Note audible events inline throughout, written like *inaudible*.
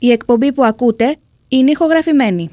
Η εκπομπή που ακούτε είναι ηχογραφημένη.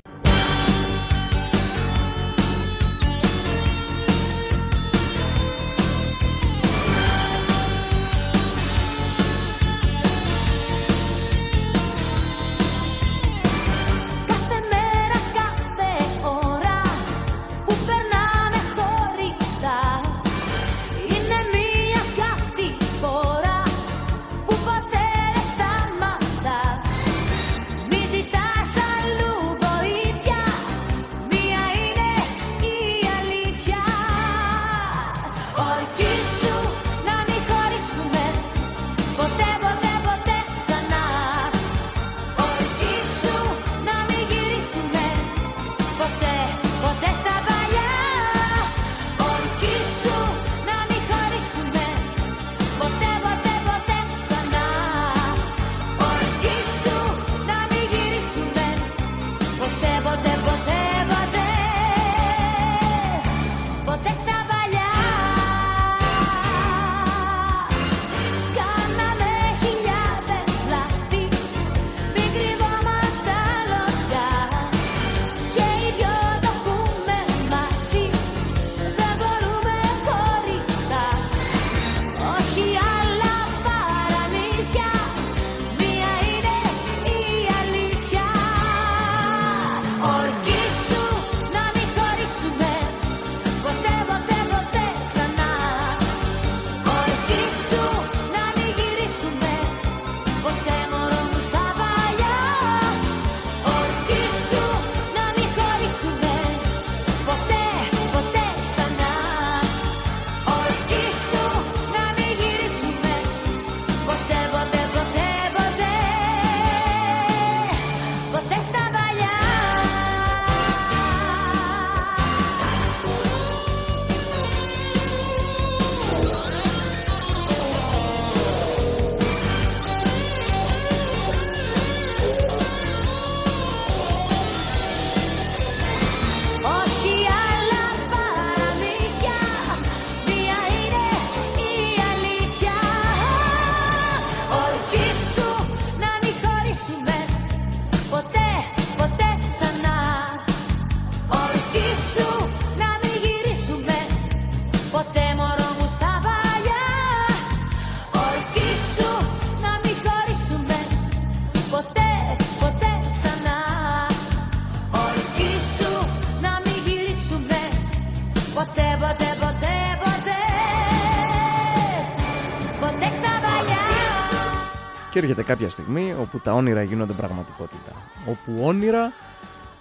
Έρχεται κάποια στιγμή όπου τα όνειρα γίνονται πραγματικότητα. Όπου όνειρα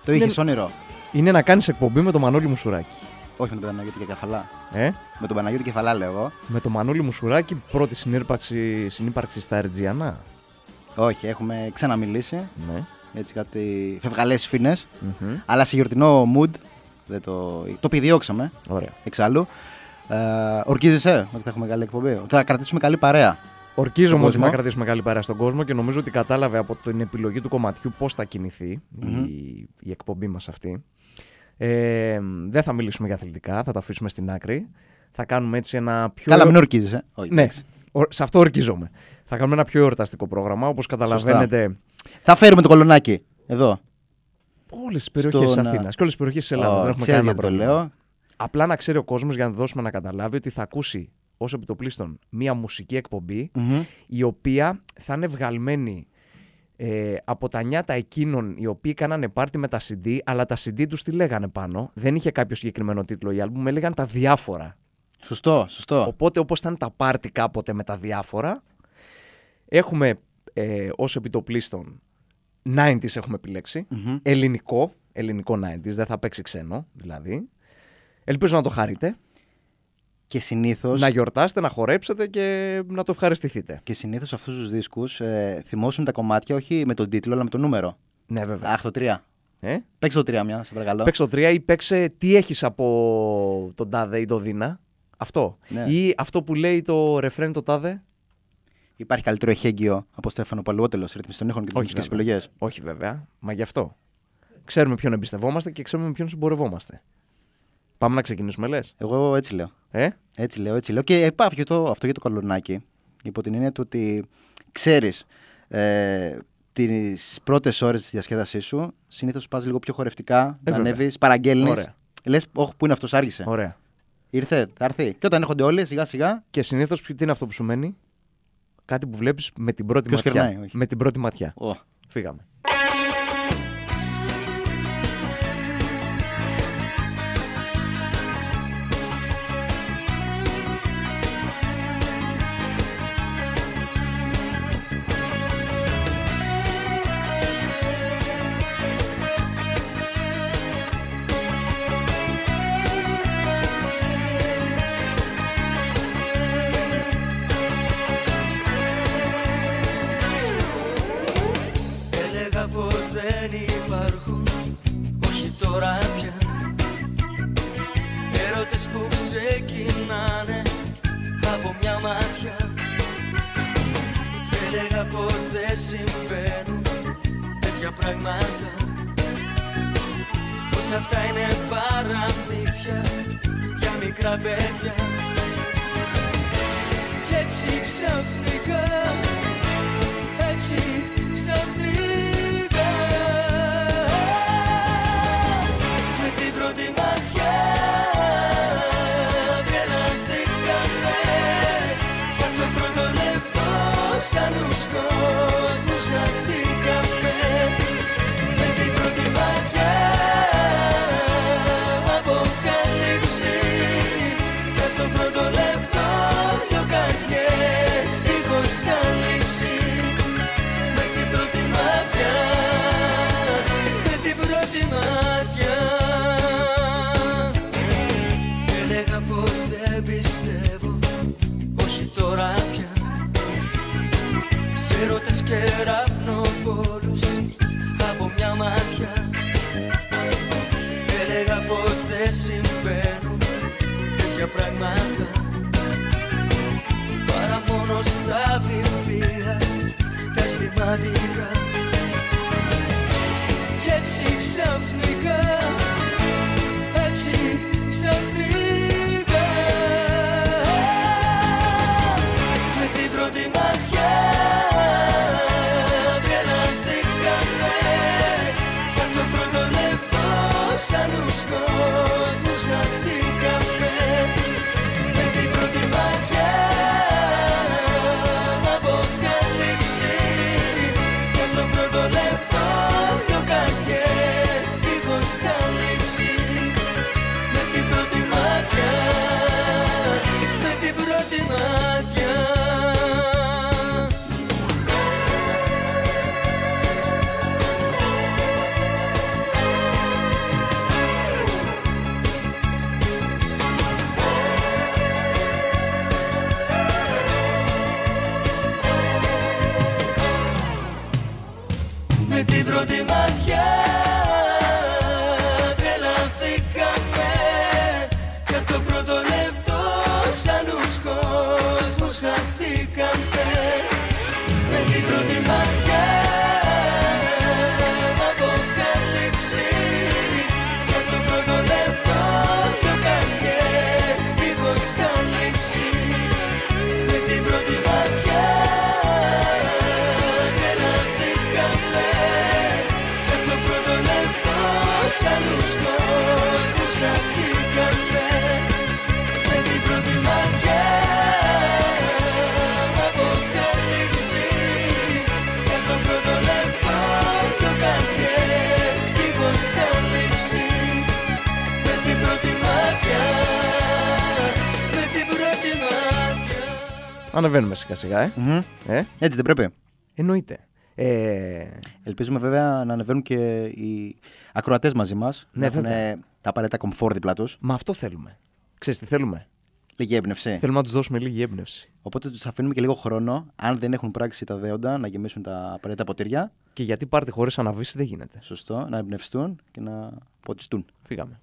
Το Είναι- είχε όνειρο. είναι να κάνεις εκπομπή με το Μανώλη Μουσουράκη. Όχι με τον Παναγιώτη και Κεφαλά. Ε; Με τον Παναγιώτη Κεφαλά λέω εγώ. Με το Μανώλη Μουσουράκη, πρώτη συνύπαρξη, συνύπαρξη στα Ερτζιανά. Όχι, έχουμε ξαναμιλήσει. Ναι. Έτσι κάτι φευγαλές φίνες. Μμμ. Αλλά σε γιορτινό mood. Δεν το, το επιδιώξαμε Ωραία. εξάλλου. Ε, ορκίζεσαι ότι θα έχουμε καλή εκπομπή; Ότι θα κρατήσουμε καλή παρέα; Ορκίζομαι Στον ότι θα κόσμο. κρατήσουμε καλή παρέα στον κόσμο και νομίζω ότι κατάλαβε από την επιλογή του κομματιού πώς θα κινηθει Μμμ. η, η εκπομπή μας αυτή. Ε, δεν θα μιλήσουμε για αθλητικά, θα τα αφήσουμε στην άκρη. Θα κάνουμε έτσι ένα πιο. Καλά, μην ορκίζεσαι. Όχι, Ναι, εντάξει. ο- σε αυτό ορκίζομαι. Θα κάνουμε ένα πιο εορταστικό πρόγραμμα. Όπως καταλαβαίνετε, Θα φέρουμε το κολονάκι εδώ. όλες τις περιοχές της Στον, Αθήνας και όλες τις περιοχές της Ελλάδας. Ω, Δεν έχουμε ξέρεις κανένα γιατί το πρόβλημα. λέω. Απλά να ξέρει ο κόσμος για να δώσουμε να καταλάβει ότι θα ακούσει ως επιτοπλίστων μία μουσική εκπομπή Μμμ. η οποία θα είναι βγαλμένη ε, από τα νιάτα εκείνων οι οποίοι κάνανε πάρτι με τα CD, αλλά τα CD τους τι λέγανε πάνω; Δεν είχε κάποιο συγκεκριμένο τίτλο η άλμπουμ, έλεγαν τα διάφορα. Σωστό, σωστό. Οπότε όπως ήταν τα πάρτι κάποτε με τα διάφορα, έχουμε ε, ως επιτοπλίστων 90s έχουμε επιλέξει, Μμμ. ελληνικό, ελληνικό 90s, δεν θα παίξει ξένο δηλαδή. Ελπίζω να το χαρείτε, Και συνήθω. να γιορτάσετε, να χορέψετε και να το ευχαριστηθείτε. Και συνήθως αυτούς τους δίσκους ε, θυμώσουν τα κομμάτια όχι με τον τίτλο αλλά με το νούμερο. Ναι βέβαια. Αχ, το 3. Ε; Παίξε το 3 μια, σε παρακαλώ. Παίξε το 3 ή παίξε τι έχεις από τον τάδε ή τον δίνα. Αυτό. Ναι. Ή αυτό που λέει το ρεφρέν το τάδε. Υπάρχει καλύτερο εχέγγυο από Στέφανο Παλαιότελος, ρυθμιστή των ήχων και τι Όχι, μουσικέ βέβαια. επιλογές. Όχι βέβαια, μα γι' αυτό. Ξέρουμε ποιον εμπιστευόμαστε και ξέρουμε με ποιον συμπορευόμαστε. Πάμε να ξεκινήσουμε, λες; Εγώ έτσι λέω. Ε; Έτσι λέω, έτσι λέω. Και πάω και το, αυτό για το καλονάκι. Υπό την έννοια του ότι ξέρεις ε, τις πρώτες ώρες της διασκέδασής σου, συνήθως πας λίγο πιο χορευτικά, Ε, να βέβαια. ανέβεις, παραγγέλνεις. Ωραία. Λες, Όχι, πού είναι αυτός, άργησε. Ωραία. Ήρθε, θα έρθει. Και όταν έρχονται όλοι, σιγά σιγά. Και συνήθως τι είναι αυτό που σου μένει, κάτι που βλέπεις με την πρώτη Ποιος ματιά. κερνάει, όχι. Με την πρώτη ματιά. Ω, Φύγαμε. Τέτοια πράγματα. Παρά μόνο στα βιβλία τα αισθηματικά Ανεβαίνουμε σιγά σιγά, ε. μμμ. ε; Έτσι δεν πρέπει. Εννοείται. Ε, Ελπίζουμε βέβαια να ανεβαίνουν και οι ακροατές μαζί μας. Ναι, να έχουν βέβαια. τα απαραίτητα κομφόρ δίπλα τους. μα αυτό θέλουμε. Ξέρεις τι θέλουμε; Λίγη έμπνευση. Θέλουμε να τους δώσουμε λίγη έμπνευση. Οπότε τους αφήνουμε και λίγο χρόνο, αν δεν έχουν πράξει τα δέοντα, να γεμίσουν τα απαραίτητα ποτήρια. Και γιατί πάρτι χωρίς αναβίση δεν γίνεται. Σωστό, να εμπνευστούν και να ποτιστούν. Φύγαμε.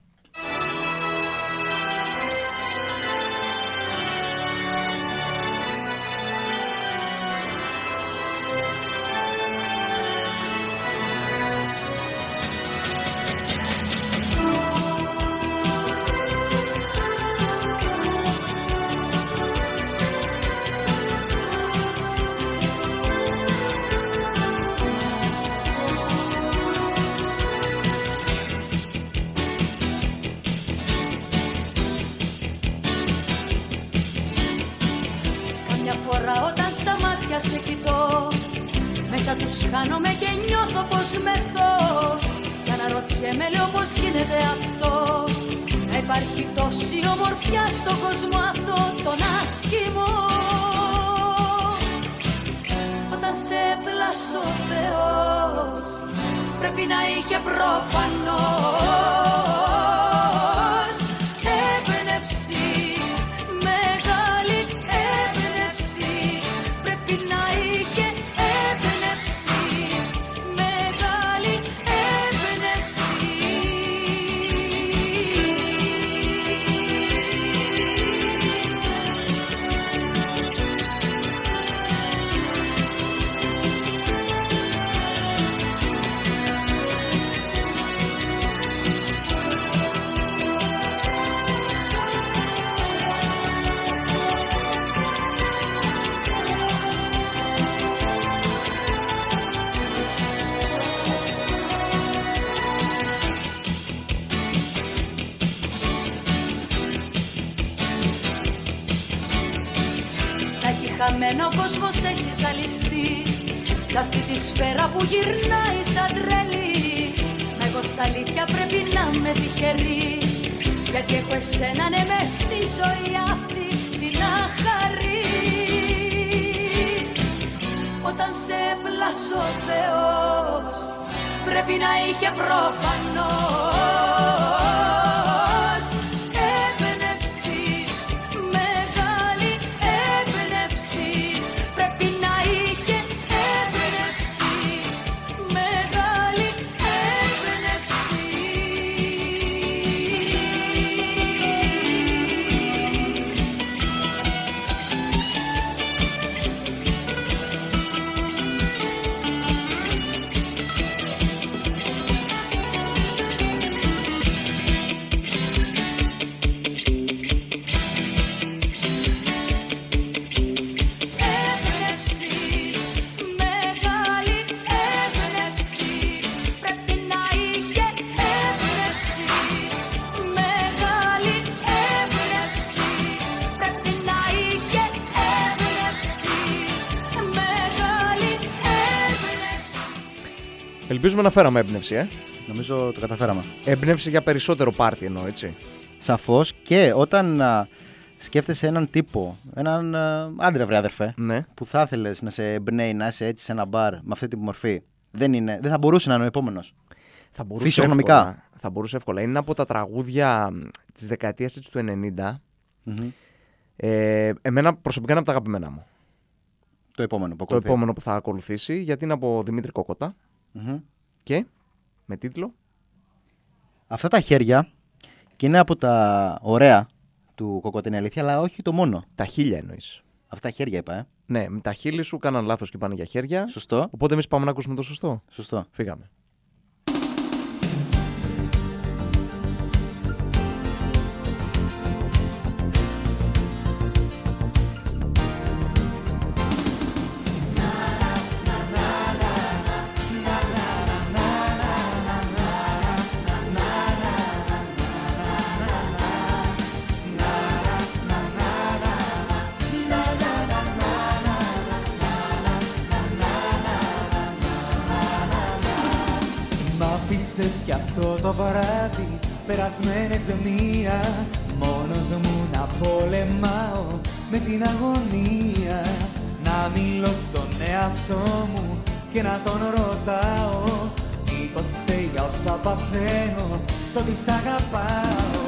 Γιατί έχω εσένα ναι μες στη ζωή αυτή την αχαρή Όταν σε πλάσω ο Θεός Πρέπει να είχε προφανώς έμπνευση Ελπίζουμε να φέραμε έμπνευση, ε. Νομίζω το καταφέραμε. Έμπνευση για περισσότερο πάρτι εννοώ, έτσι. Σαφώς και όταν α, σκέφτεσαι έναν τύπο, έναν α, άντρα, βρε αδερφέ, Ναι. που θα ήθελες να σε εμπνέει, να είσαι έτσι σε ένα μπαρ με αυτή τη μορφή, δεν, είναι, δεν θα μπορούσε να είναι ο επόμενος. Θα μπορούσε Φυσιογνωμικά. εύκολα. Θα μπορούσε εύκολα. Είναι από τα τραγούδια της δεκαετίας του 90. Ε, εμένα προσωπικά είναι από τα αγαπημένα μου. Το επόμενο που Το ακολουθεί. επόμενο που θα ακολουθήσει, γιατί είναι από Δημήτρη Κόκοτα Μμμ. Και με τίτλο Αυτά τα χέρια και είναι από τα ωραία του κοκοτένη αλήθεια, αλλά όχι το μόνο. Τα χίλια εννοείς. Αυτά τα χέρια είπα, ε. Ναι, με τα χείλη σου κάναν λάθος και πάνε για χέρια. Σωστό. Οπότε εμείς πάμε να ακούσουμε το σωστό. Σωστό. Φύγαμε. Κι αυτό το βράδυ Περασμένες μία Μόνος μου να πολεμάω Με την αγωνία. Να μιλώ στον εαυτό μου Και να τον ρωτάω Μήπως φταίει για όσα παθαίνω Το ότι σ' αγαπάω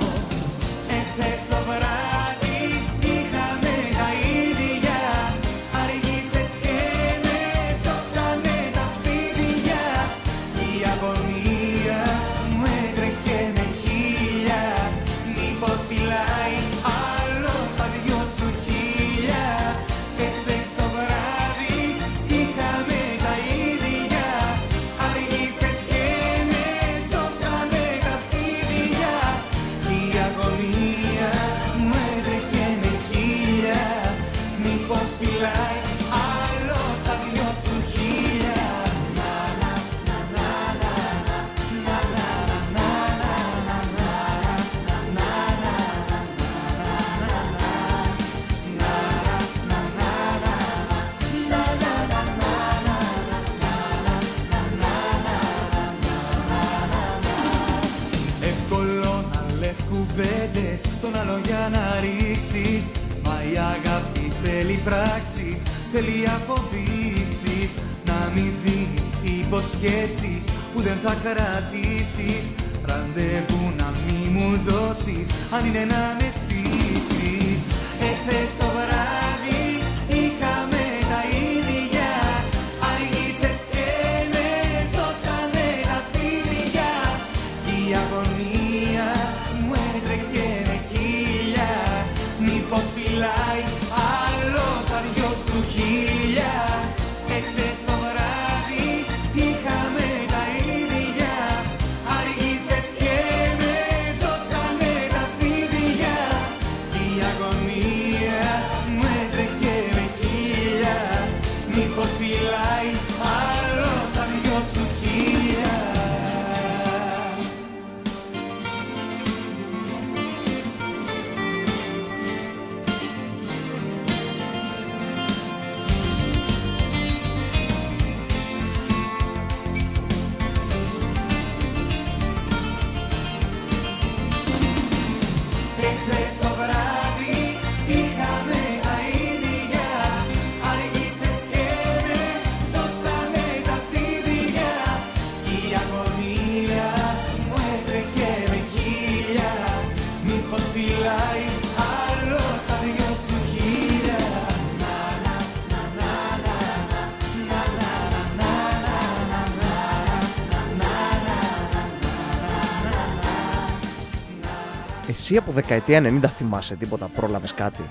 Εσύ από δεκαετία 90 θυμάσαι τίποτα, πρόλαβες κάτι;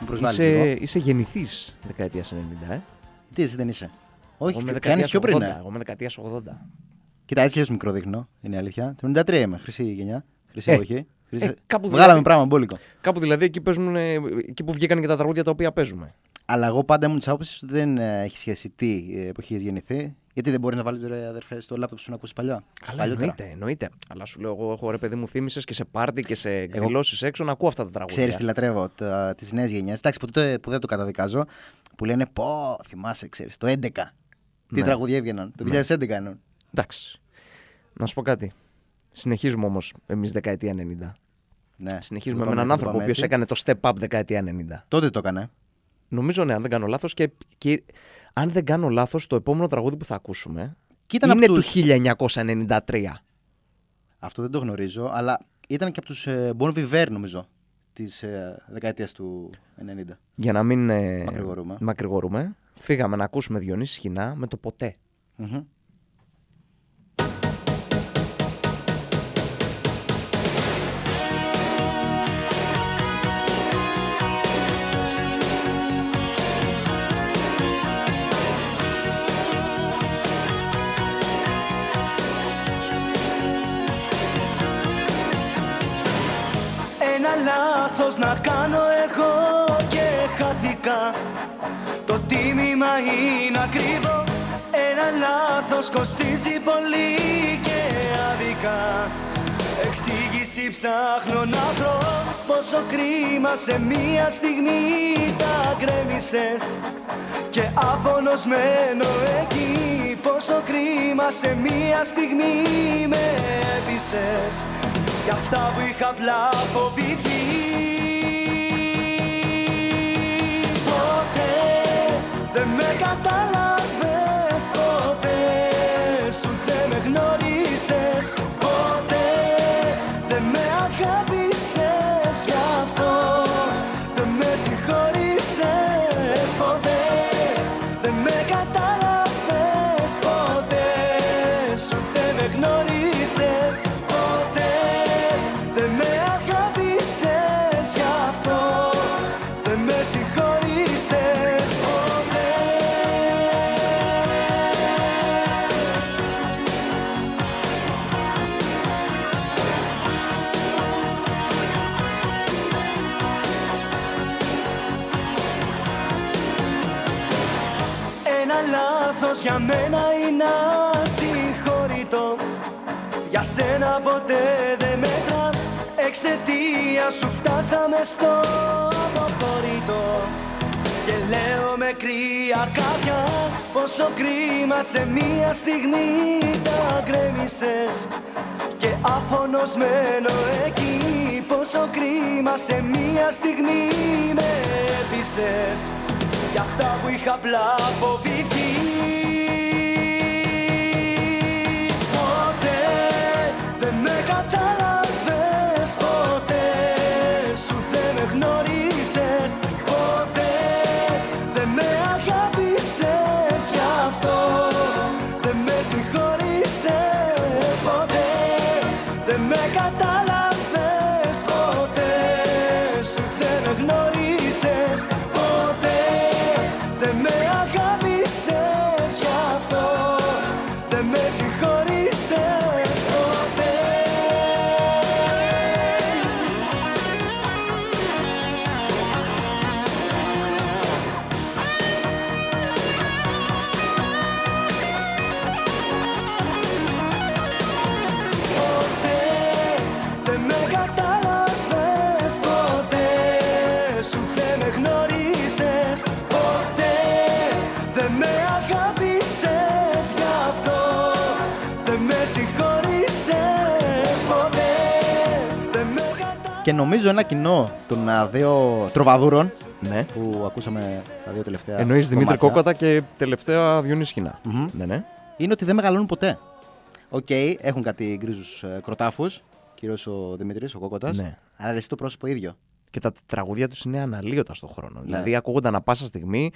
Μου προσβάλλεις Είσαι, λίγο. είσαι γεννηθής δεκαετίας 90, ε; Τι εσύ δεν είσαι; Όχι, Εγώ με κάνεις πιο πριν. 80, ε. Εγώ με δεκαετίας 80. Κοίτα, έτσι και μικρό δείχνω. Είναι η αλήθεια. Το 93 είμαι. Χρυσή γενιά. Χρυσή Ε, εποχή. Χρυσή... ε, κάπου Βγάλαμε δηλαδή- πράγμα μπόλικο. Κάπου δηλαδή εκεί, παίζουν, ε, εκεί που βγήκαν και τα τραγούδια τα οποία παίζουμε. Αλλά εγώ πάντα ήμουν της άποψης ότι δεν ε, έχει σχέση τι ε, εποχή έχει γεννηθεί. Γιατί δεν μπορείς να βάλεις ρε αδερφέ στο λάπτοπ σου να ακούσεις παλιά. Καλά, Παλιότερα. εννοείται, εννοείται. Αλλά σου λέω, εγώ έχω ρε παιδί μου θύμισε και σε πάρτι και σε εκδηλώσεις έξω να ακούω αυτά τα τραγούδια. Ξέρεις τι λατρεύω τι νέε γενιέ. Εντάξει, που τότε που δεν το καταδικάζω, που λένε Πω, θυμάσαι, ξέρεις, το 11. Τι Ναι. τραγούδια έβγαιναν. Το 2011 εννοώ. Εντάξει. Να σου πω κάτι. Συνεχίζουμε όμως εμείς δεκαετία 90. Ναι. Συνεχίζουμε Το με πάμε- έναν το άνθρωπο ο πάμε οποίος έτσι. έκανε το step up δεκαετία 90. Τότε το έκανε. Νομίζω ναι, αν δεν κάνω λάθος. Και, και αν δεν κάνω λάθος, το επόμενο τραγούδι που θα ακούσουμε Και ήταν είναι από του τους... 1993. Αυτό δεν το γνωρίζω, αλλά ήταν και από τους ε, Bon Viver, νομίζω, της ε, δεκαετίας του 90. Για να μην ε, Μακρηγορούμε. μακρηγορούμε, φύγαμε να ακούσουμε Διονύση Σχοινά με το ποτέ. Μμμ. Λάθος να κάνω εγώ και χάθηκα Το τίμημα είναι ακριβό. Ένα λάθος κοστίζει πολύ και άδικα. Εξήγηση ψάχνω να βρω. Πόσο κρίμα σε μία στιγμή τα γκρέμισες. Και απόνος μένω εκεί. Πόσο κρίμα σε μία στιγμή με έπεισες. Για αυτά που είχα απλά φοβηθεί δεν ποτέ δεν μέτρα Εξαιτία σου φτάσαμε στο αποχωρητό. Και λέω με κρύα κάποια Πόσο κρίμα σε μία στιγμή τα γκρέμισες. Και άφωνος μένω εκεί πόσο κρίμα σε μία στιγμή με έπεισες. Για αυτά που είχα απλά φοβηθεί νομίζω ένα κοινό των α, δύο τροβαδούρων Ναι. που ακούσαμε στα δύο τελευταία. Εννοείς Δημήτρη κομμάτια, Κόκοτα και τελευταία Διονύση Σχοινά. Μμμ. Ναι, ναι. Είναι ότι δεν μεγαλώνουν ποτέ. Οκ, έχουν κάτι γκρίζους ε, κροτάφους, κυρίως ο Δημήτρης, ο Κόκοτας. Ναι. Αλλά εσύ το πρόσωπο ίδιο. Και τα τραγούδια τους είναι αναλλοίωτα στον χρόνο. Ναι. Δηλαδή ακούγονται ανά πάσα στιγμή,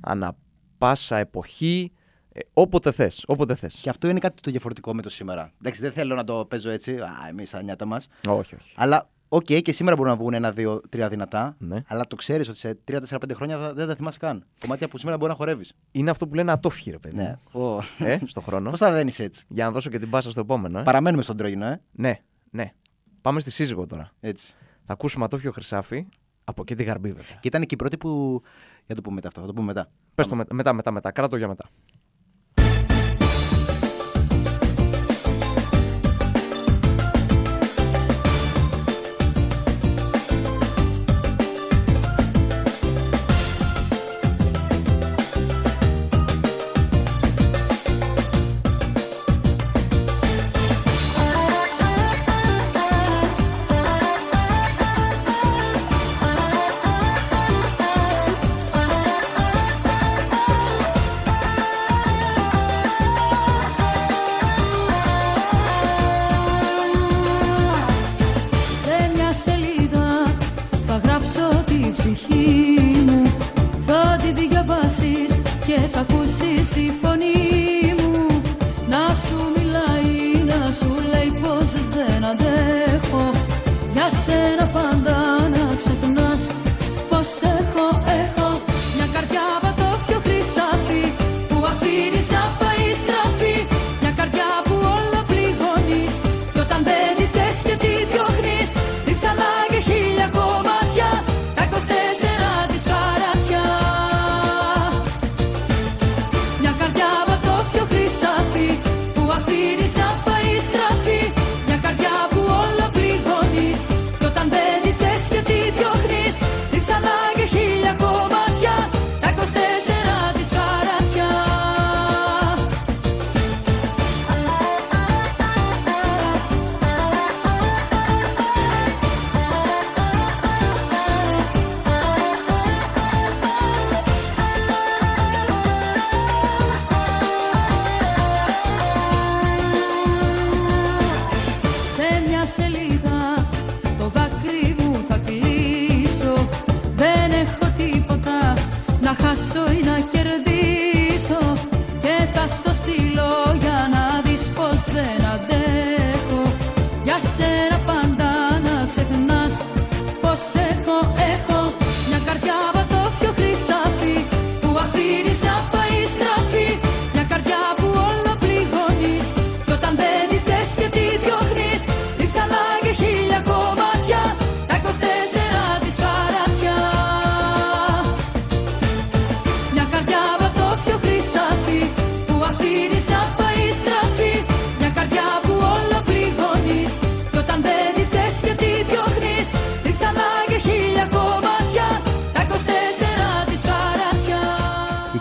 ανά πάσα εποχή, ε, όποτε θες. Όποτε θες. Και αυτό είναι κάτι το διαφορετικό με το σήμερα. Εντάξει, δεν θέλω να το παίζω έτσι. Α, εμείς τα νιάτα μας. Όχι, όχι. Αλλά, οκ, και σήμερα μπορούν να βγουν ένα, δύο, τρία δυνατά. Ναι. Αλλά το ξέρεις ότι σε 3-4-5 χρόνια θα- δεν τα θυμάσαι καν. Κομμάτια που σήμερα μπορεί να χορεύεις. Είναι αυτό που λένε ατόφχη, ρε παιδί. Ναι. Ο... Ε, στον χρόνο. Πώς θα δένεις έτσι; Για να δώσω και την πάσα στο επόμενο. Ε. Παραμένουμε στον τρόγινο, ε. Ναι, ναι. Πάμε στη σύζυγο τώρα. Έτσι. Θα ακούσουμε ατόφιο χρυσάφι. Από εκεί τη γαρμπή, βέβαια. Και ήταν και η πρώτη που. Για το πούμε μετά αυτό, θα το πούμε μετά. Πες το με- μετά, μετά, μετά. Κράτο για μετά.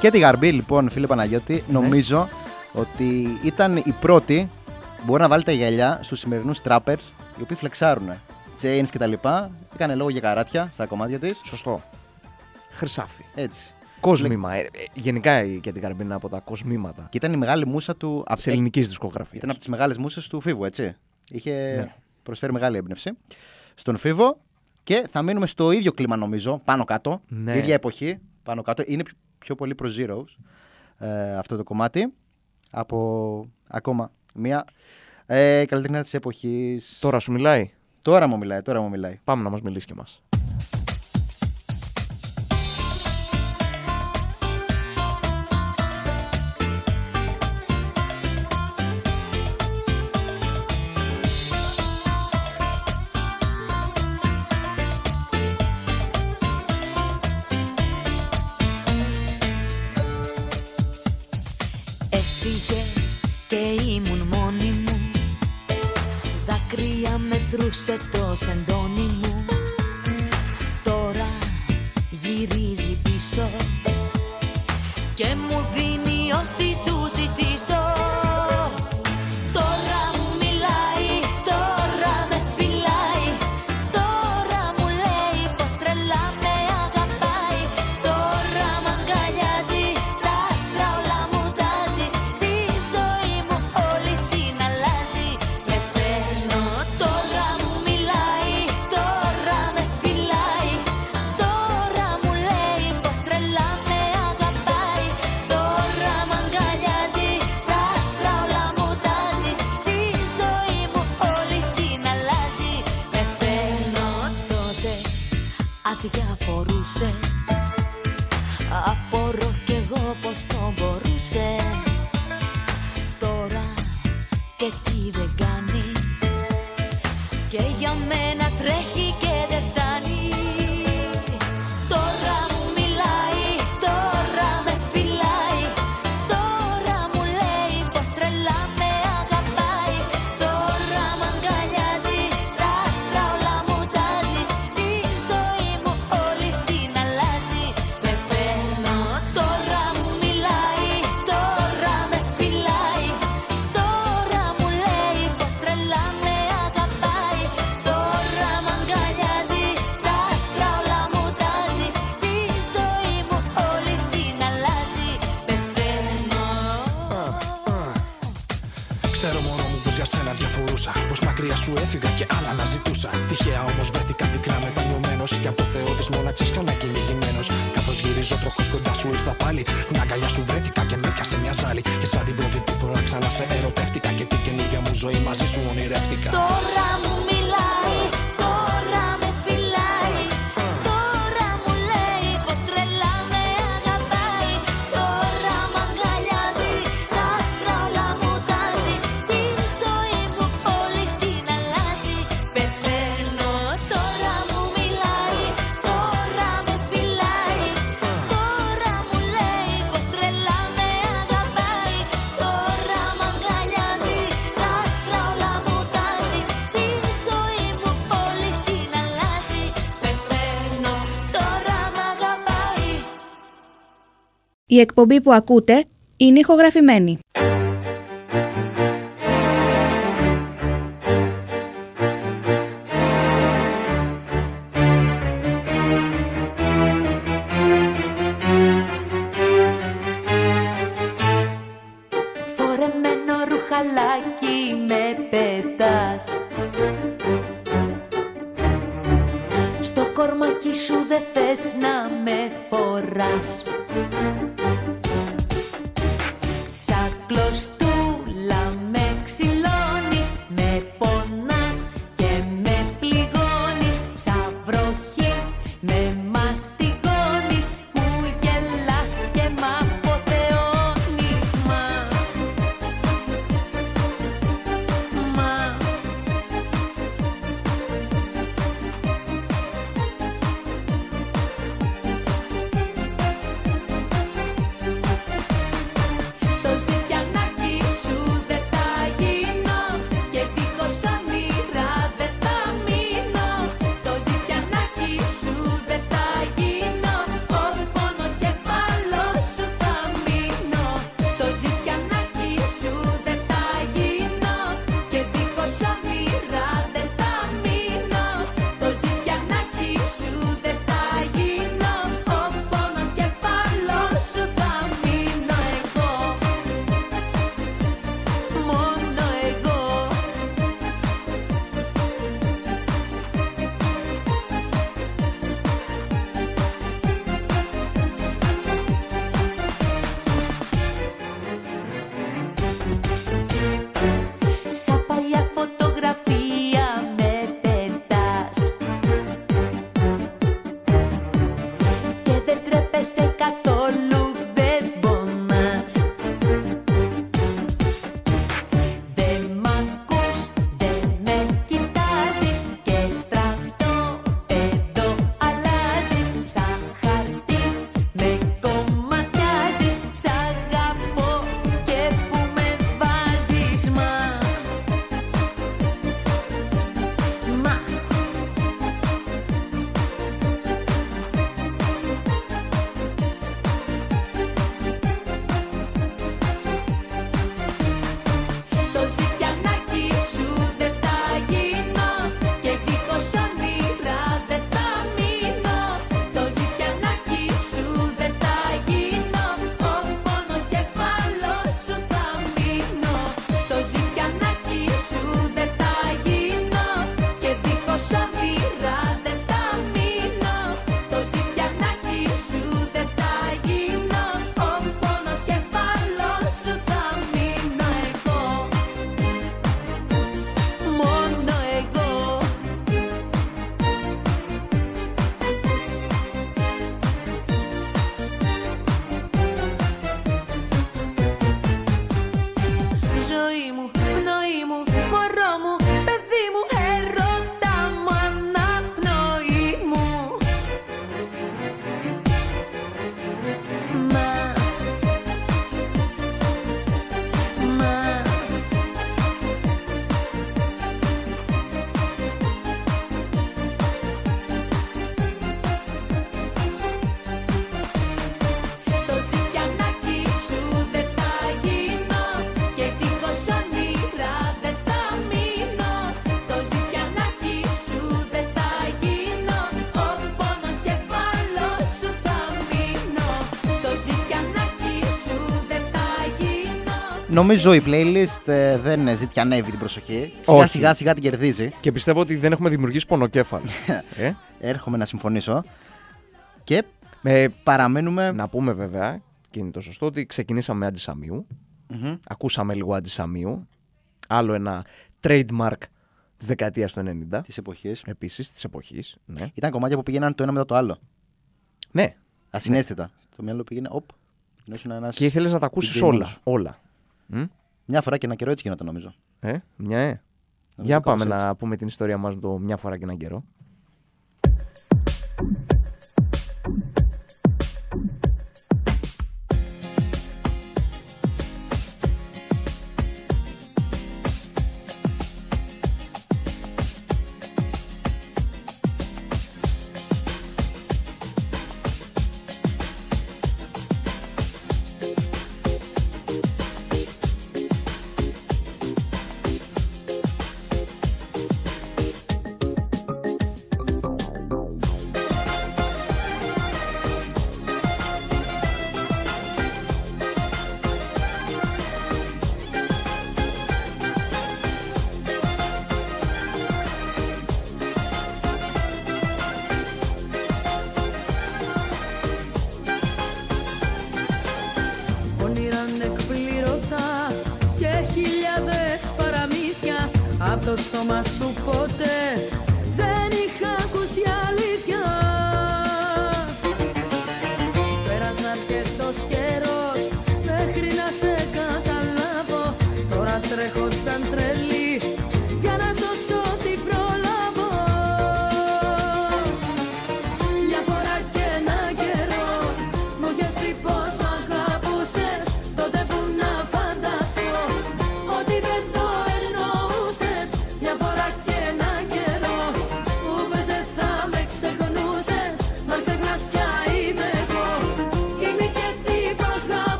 και τη Γαρμπή, λοιπόν, φίλε Παναγιώτη, ναι. νομίζω ότι ήταν η πρώτη που μπορεί να βάλει τα γυαλιά στους σημερινούς τράπερς οι οποίοι φλεξάρουν. Τζέιν και τα λοιπά. Έκανε λόγο για καράτια στα κομμάτια της. Σωστό. Χρυσάφι. Έτσι. Κόσμημα. Ε, ε γενικά και την Καρμπίνα από τα κοσμήματα. Και ήταν η μεγάλη μουσα του. Της ε, ελληνικής δισκογραφίας. Ήταν από τις μεγάλες μουσες του Φίβου, έτσι. Είχε ναι. προσφέρει μεγάλη έμπνευση στον Φίβο. Και θα μείνουμε στο ίδιο κλίμα, νομίζω, πάνω κάτω. Ναι. Ίδια εποχή πάνω κάτω. Είναι πιο πολύ προς Zeros ε, αυτό το κομμάτι. Από ακόμα μία ε, καλλιτεχνία της εποχής. Τώρα σου μιλάει. Τώρα μου μιλάει, τώρα μου μιλάει. Πάμε να μας μιλήσει και μας. Ζούσε το σεντόνι μου Τώρα γυρίζει πίσω Και μου δίνει ό,τι του ζητεί. Η εκπομπή που ακούτε είναι ηχογραφημένη. Η playlist ε, δεν ζητιανεύει την προσοχή. Σιγά Όχι. σιγά σιγά την κερδίζει. Και πιστεύω ότι δεν έχουμε δημιουργήσει πονοκέφαλο. *laughs* ε; Έρχομαι να συμφωνήσω. Και Με, παραμένουμε. να πούμε βέβαια, και είναι το σωστό, ότι ξεκινήσαμε με αντισαμίου. Μμμ. Ακούσαμε λίγο αντισαμίου. Άλλο ένα trademark της δεκαετίας του 90. Της εποχής. Επίσης, της εποχής. Ναι. Ήταν κομμάτια που πήγαιναν το ένα μετά το άλλο. ναι. Ασυναίσθητα. Το μυαλό πήγαινε. Οπ. Γινόσουν ένας... Και ήθελες να τα ακούσεις DJ όλα. μόνος. όλα. Μ; Μια φορά και ένα καιρό έτσι γινόταν νομίζω. Ε, μια ε. Νομίζω Για κάπως πάμε έτσι. να πούμε την ιστορία μας το μια φορά και έναν καιρό.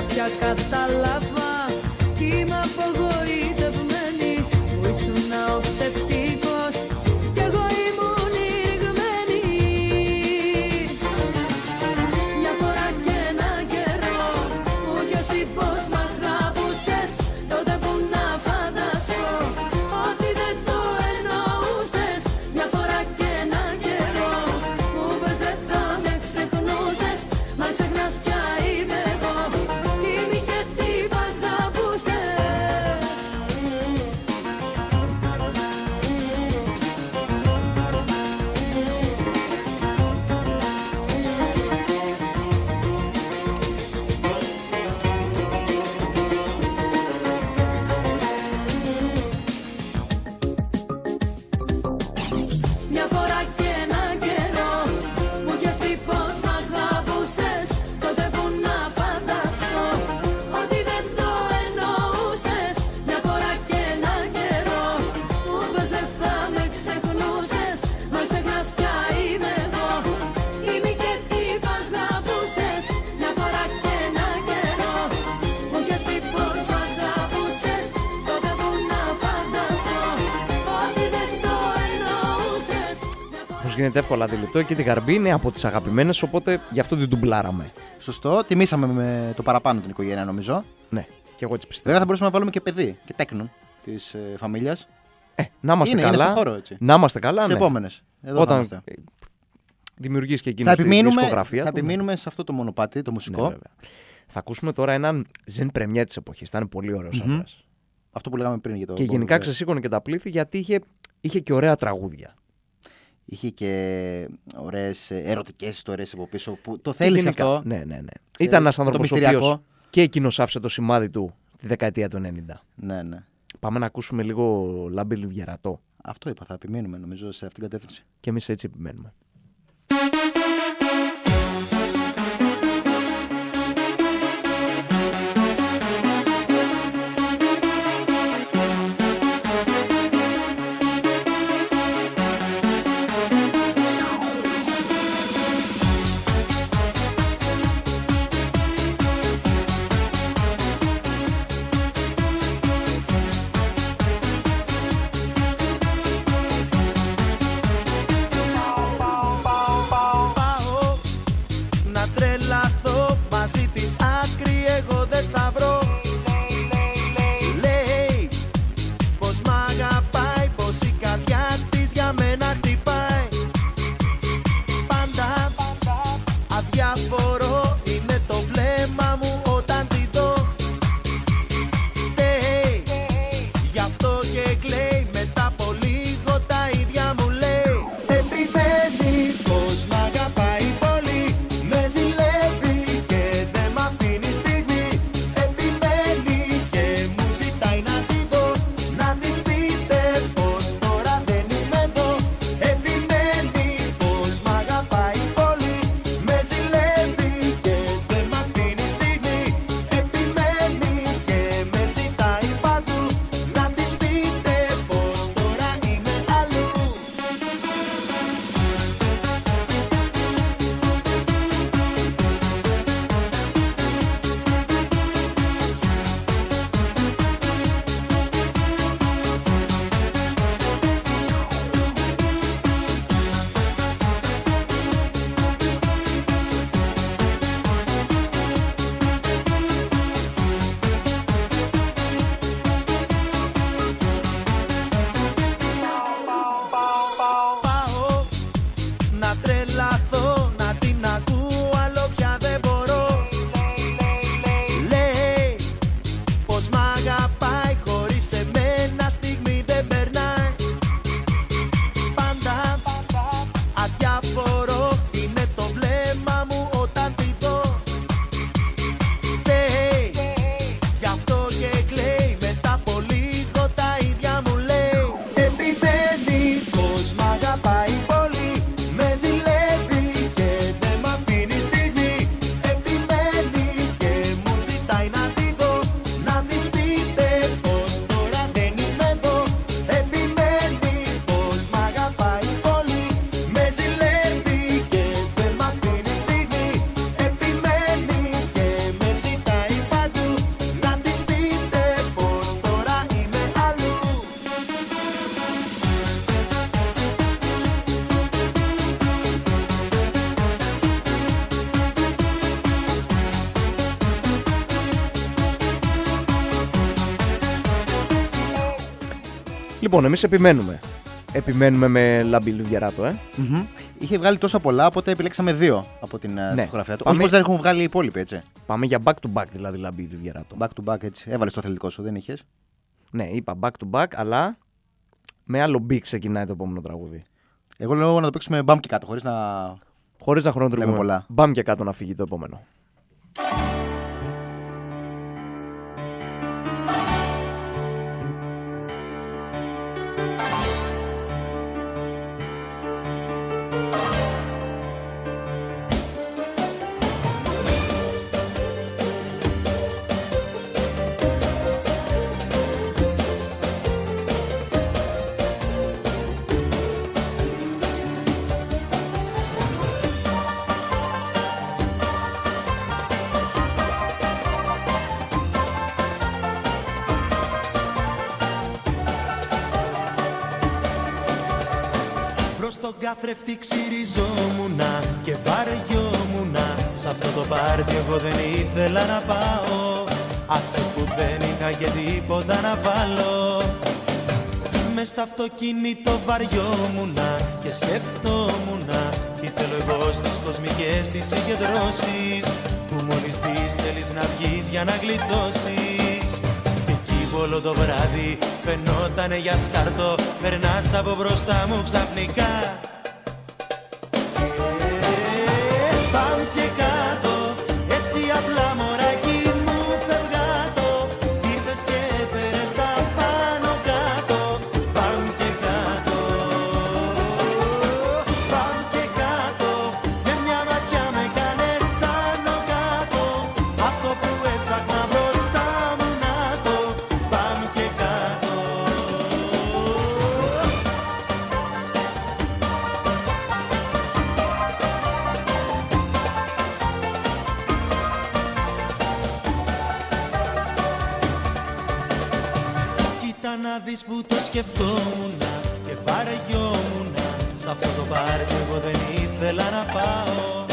Τώρα πια κατάλαβα. Κι είμαι απογοητευμένη Που ήσουν ο ψευτικός γίνεται εύκολα αντιληπτό και τη γαρμπή είναι από τις αγαπημένες, οπότε γι' αυτό την ντουμπλάραμε. Σωστό. Τιμήσαμε με το παραπάνω την οικογένεια νομίζω. Ναι, και εγώ έτσι πιστεύω. Βέβαια θα μπορούσαμε να βάλουμε και παιδί και τέκνον της ε, φαμίλιας. Ε, να είμαστε Είναι- είναι καλά. στο χώρο, έτσι. Να είμαστε καλά, Σε ναι. επόμενες. Εδώ θα Όταν είμαστε. δημιουργείς και Θα εκείνο τη επιμείνουμε, δισκογραφία θα του, ναι. επιμείνουμε σε αυτό το μονοπάτι, το μουσικό. Ναι, βέβαια. Θα ακούσουμε τώρα έναν ζεν πρεμιέρ της εποχής. Ήταν πολύ ωραίος Μμμ. άντρας. αυτό που λέγαμε πριν για το. Και Bon γενικά Iver. ξεσήκωνε και τα πλήθη γιατί είχε, είχε και ωραία τραγούδια. Είχε και ωραίες ερωτικές ιστορίες από πίσω που το Και θέλεις γενικά- αυτό. Ναι, ναι, ναι. Ξέρεις, Ήταν ένας το άνθρωπο ο μυστηριακό. οποίος και εκείνος άφησε το σημάδι του τη δεκαετία του 90. Ναι, ναι. Πάμε να ακούσουμε λίγο Λάμπη Λιβιερατό. Αυτό είπα, θα επιμείνουμε νομίζω σε αυτήν την κατεύθυνση. Και εμείς έτσι επιμένουμε. Λοιπόν, εμείς επιμένουμε. Επιμένουμε με Λαμπή Λουβιεράτο, ε. Μμμ. Είχε βγάλει τόσα πολλά, οπότε επιλέξαμε δύο από την ε, Ναι. δισκογραφία του. Πάμε- Όχι πω δεν έχουν βγάλει οι υπόλοιποι, έτσι. Πάμε για back to back δηλαδή Λαμπή Λουβιεράτο. Back to back, έτσι. Έβαλες το θελητικό σου, δεν είχες; Ναι, είπα back to back, αλλά με άλλο beat ξεκινάει το επόμενο τραγούδι. Εγώ λέω να το παίξουμε μπαμ και κάτω, χωρίς να. Χωρίς να Λέμε χρονοτριβούμε. πολλά. Μπαμ και κάτω να φύγει το επόμενο. Προς τον καθρέφτη ξυριζόμουνα και βαριόμουνα. Σ' αυτό το πάρτι εγώ δεν ήθελα να πάω. Άσε που δεν είχα και τίποτα να βάλω. Μες στο αυτοκίνητο βαριόμουνα και σκεφτόμουνα. Τι θέλω εγώ στις κοσμικές τις συγκεντρώσεις Που μόλις μπεις θέλεις να βγεις για να γλιτώσεις. Εκεί όλο το βράδυ φαινότανε για σκάρτο Περνάς από μπροστά μου ξαφνικά σκεφτόμουν και βαριόμουν. Σ' αυτό το πάρτι εγώ δεν ήθελα να πάω.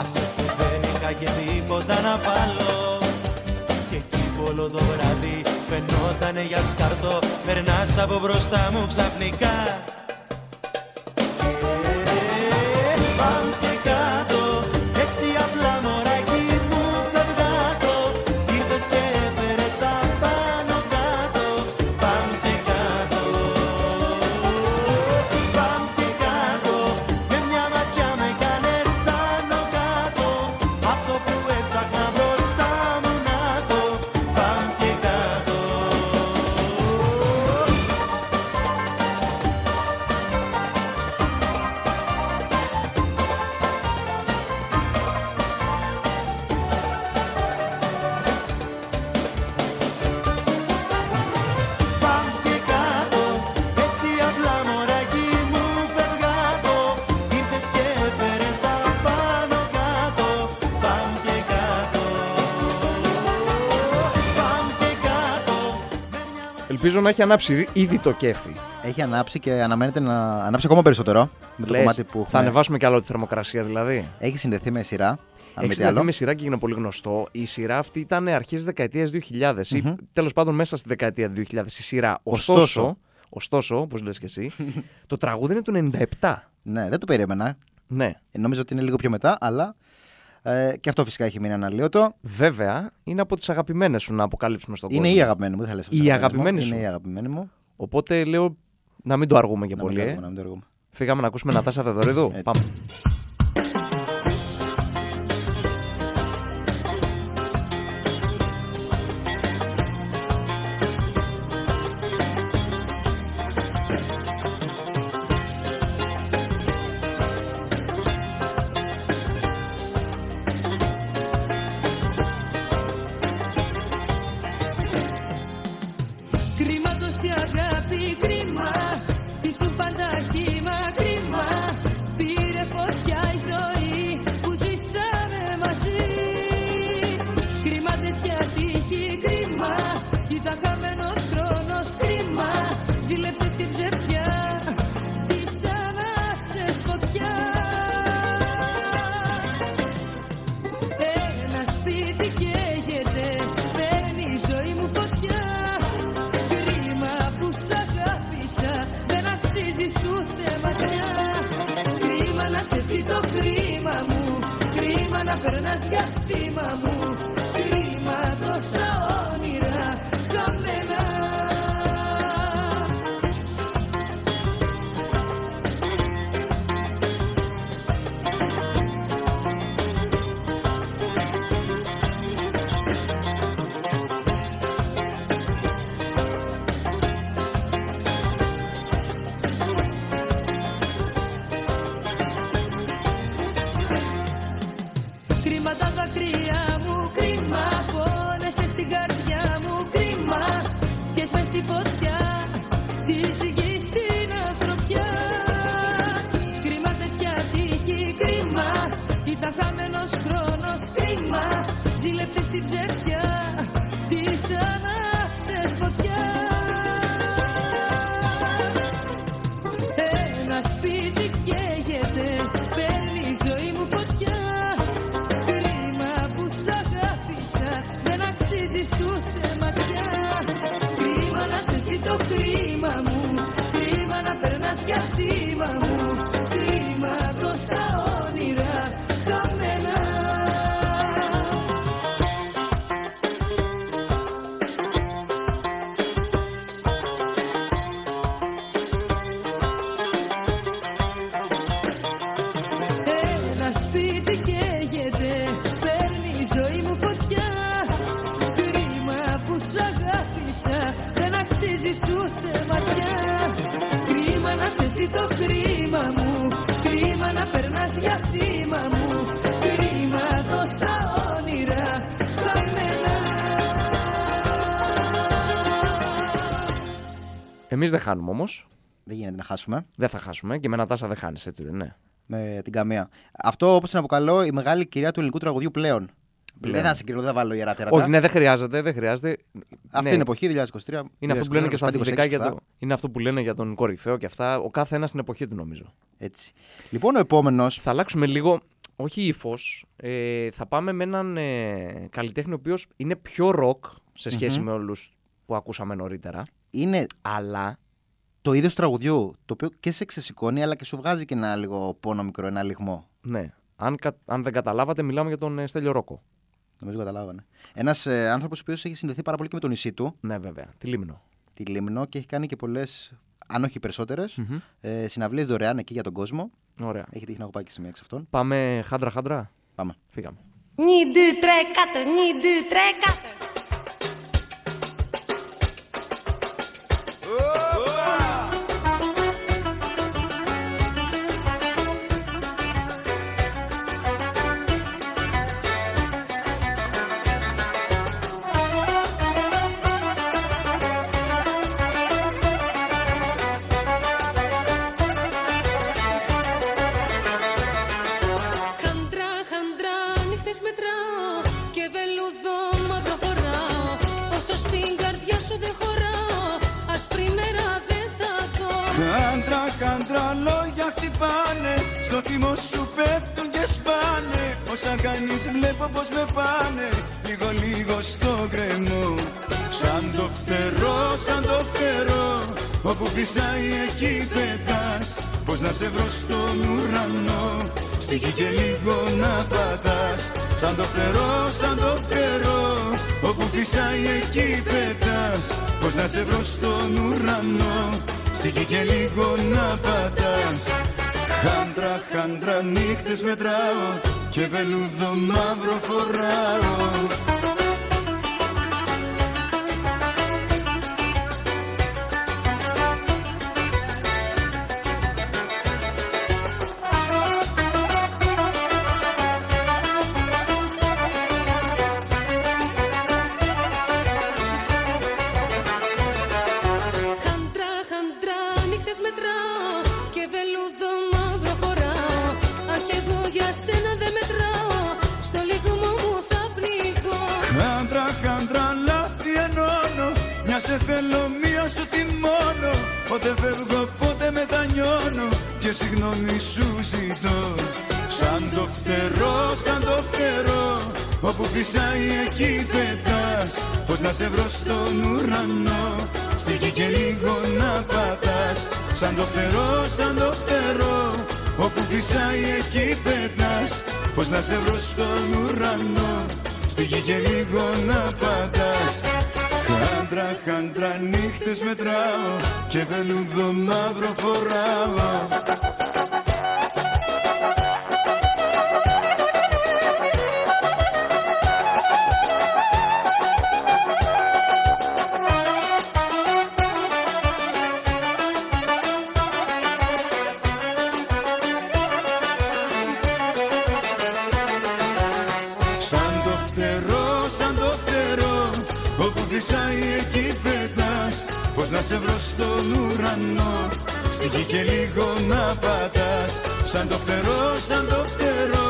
Άσε που δεν είχα και τίποτα να βάλω. Και εκεί που όλο το βράδυ φαινότανε για σκαρτό Περνάς από μπροστά μου ξαφνικά Ελπίζω να έχει ανάψει ήδη το κέφι. Έχει ανάψει και αναμένεται να ανάψει ακόμα περισσότερο με το Λες, κομμάτι που Θα έχουμε. ανεβάσουμε κι άλλο τη θερμοκρασία δηλαδή. Έχει συνδεθεί με σειρά. Αν Έχει μη τι συνδεθεί άλλο. με σειρά και έγινε πολύ γνωστό. Η σειρά αυτή ήταν αρχέ δεκαετίας 2000 ή τέλος πάντων μέσα στη δεκαετία του 2000 η σειρά. Ωστόσο, Ωστόσο. ωστόσο όπως λες και εσύ, *laughs* το τραγούδι είναι του 97. Ναι, δεν το περίμενα. Ναι. Νόμιζα ότι είναι λίγο πιο μετά, αλλά ε, και αυτό φυσικά έχει μείνει αναλύωτο. Βέβαια, είναι από τις αγαπημένες σου να αποκαλύψουμε στον Είναι κόσμο. η αγαπημένη μου, δεν θα λες Η αγαπημένη μου. σου. Είναι η αγαπημένη μου. Οπότε λέω να μην το αργούμε και Να μην πολύ. το ε. αργούμε, να μην το αργούμε. Φύγαμε να ακούσουμε Νατάσα Θεοδωρίδου. Έτσι. Πάμε. Εμείς δεν χάνουμε όμως. Δεν γίνεται να χάσουμε. Δεν θα χάσουμε και με ένα τάσα δεν χάνεις, έτσι δεν είναι. Με την καμία. Αυτό όπως την αποκαλώ η μεγάλη κυρία του ελληνικού τραγουδιού πλέον. Δεν θα συγκρίνω, δεν θα βάλω ιερά τερατά. Όχι, ναι, δεν χρειάζεται, δεν χρειάζεται. Αυτή Ναι, είναι η εποχή 2023. Είναι αυτό που λένε και στα 2025, αθλητικά 26 για θα. το, Είναι αυτό που λένε για τον κορυφαίο και αυτά. Ο κάθε ένας στην εποχή του νομίζω. Έτσι. Λοιπόν, ο επόμενος. Θα αλλάξουμε λίγο, όχι ύφος. Ε, θα πάμε με έναν ε, καλλιτέχνη ο οποίος είναι πιο ροκ σε σχεση με όλους που ακούσαμε νωρίτερα. Είναι Αλλά το είδος του τραγουδιού, το οποίο και σε ξεσηκώνει, αλλά και σου βγάζει και ένα λίγο πόνο μικρό, ένα λιγμό. ναι, αν, κα- αν δεν καταλάβατε, μιλάμε για τον ε, Στέλιο Ρόκο. Νομίζω καταλάβανε. Ένας ε, άνθρωπος ο οποίος έχει συνδεθεί πάρα πολύ και με το νησί του, Ναι, βέβαια. Τη Λίμνο. τη Λίμνο, και έχει κάνει και πολλές, αν όχι περισσότερες, ε, συναυλίες δωρεάν εκεί για τον κόσμο. Ωραία. Έχει τύχει να έχω πάει και σε μία εξ αυτών. Πάμε χάντρα-χάντρα. Πάμε. Φύγαμε. Ni deux, tres, quatre, ni deux, tres, quatre. Σου πέφτουν και σπάνε. Όσα κάνεις βλέπω πως με πάνε. Λίγο λίγο στο κρεμό. Σαν το φτερό, σαν το φτερό. Όπου φυσάει εκεί πετάς. Πως να σε βρω στον ουρανό. Στη γη και λίγο να πατάς. Σαν το φτερό, σαν το φτερό. Όπου φυσάει εκεί πετάς. Πως να σε βρω στον ουρανό. Στη γη και λίγο να πατάς Χάντρα, χάντρα νύχτες μετράω Και βελούδο μαύρο φοράω να σε βρω στον ουρανό Στη γη και λίγο να πατάς. Χάντρα, χάντρα νύχτες μετράω Και βελούδο μαύρο φοράω Σαν το φτερό, σαν το φτερό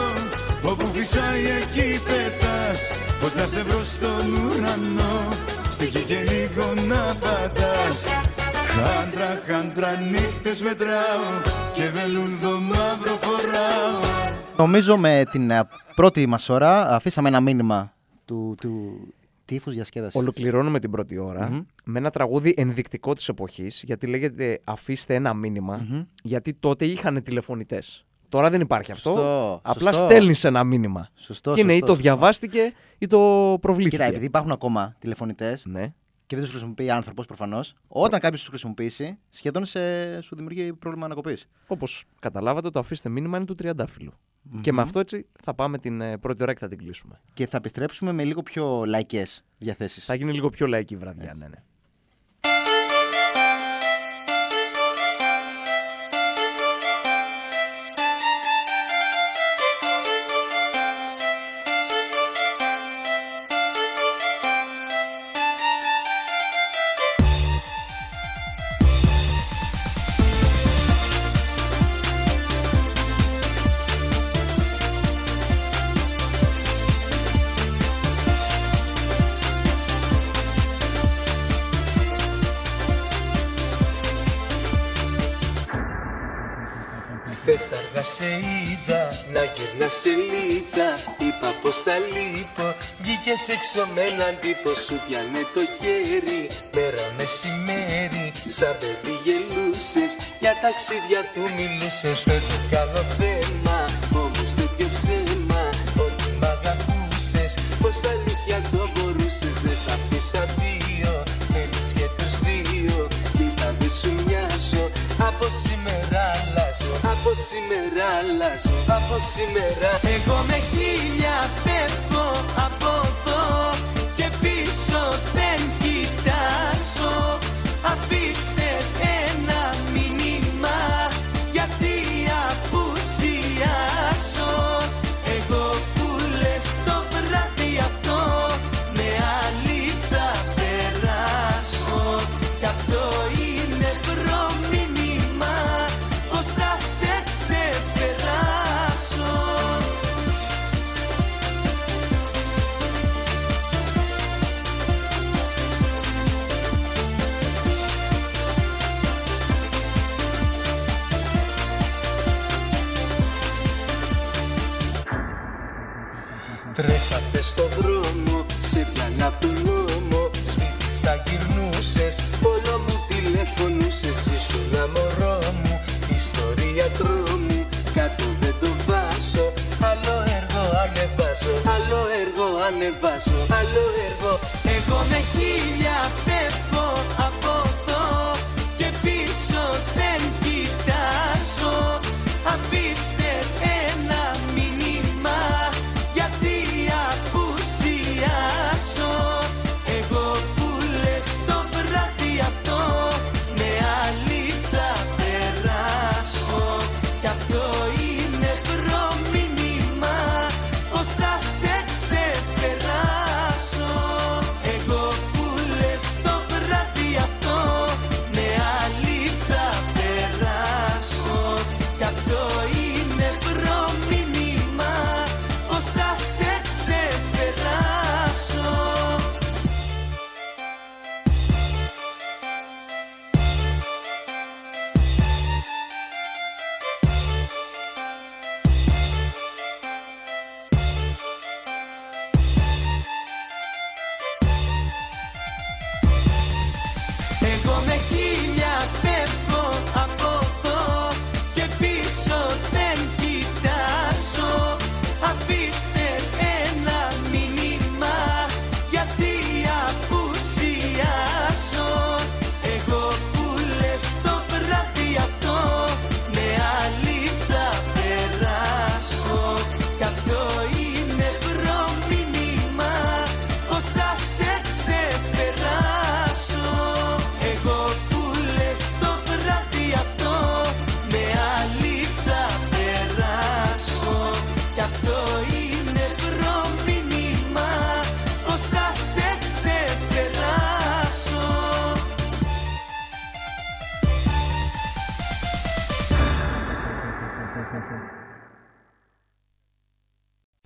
Όπου φυσάει εκεί πετάς. Πως να σε βρω στον ουρανό Στη γη και λίγο να πατάς Χάντρα, χάντρα νύχτες μετράω Και βελούδο μαύρο φοράω. Νομίζω με την ε, πρώτη μας ώρα αφήσαμε ένα μήνυμα του, του τύφου διασκέδασης. Ολοκληρώνουμε την πρώτη ώρα με ένα τραγούδι ενδεικτικό της εποχής, γιατί λέγεται «Αφήστε ένα μήνυμα», γιατί τότε είχαν τηλεφωνητές. Τώρα δεν υπάρχει αυτό. Σωστό, Απλά σωστό. στέλνεις ένα μήνυμα. Σωστό, και είναι ή σωστό, το σωστό. διαβάστηκε ή το προβλήθηκε. Κοίτα, επειδή υπάρχουν ακόμα τηλεφωνητές Ναι. Και δεν τους χρησιμοποιεί άνθρωπος προφανώς, όταν κάποιος τους χρησιμοποιήσει, σχεδόν σε, σου δημιουργεί πρόβλημα ανακοπής. Όπως καταλάβατε, το αφήστε μήνυμα είναι του τριαντάφυλλου. Και με αυτό έτσι θα πάμε την ε, πρώτη ώρα και θα την κλείσουμε. Και θα επιστρέψουμε με λίγο πιο λαϊκές διαθέσεις. Θα γίνει λίγο πιο λαϊκή η βραδιά, ναι, ναι. Σε είδα. Να γυρνά σελίδα Είπα πως θα λείπω. Βγήκες έξω με έναν τύπο σου πιάνε το χέρι. Μέρα μεσημέρι σαν παιδί γελούσες. Για ταξίδια του μιλούσες Δεν το κάνω θέμα αλλάζω Από σήμερα. Εγώ με χίλια φεύγω από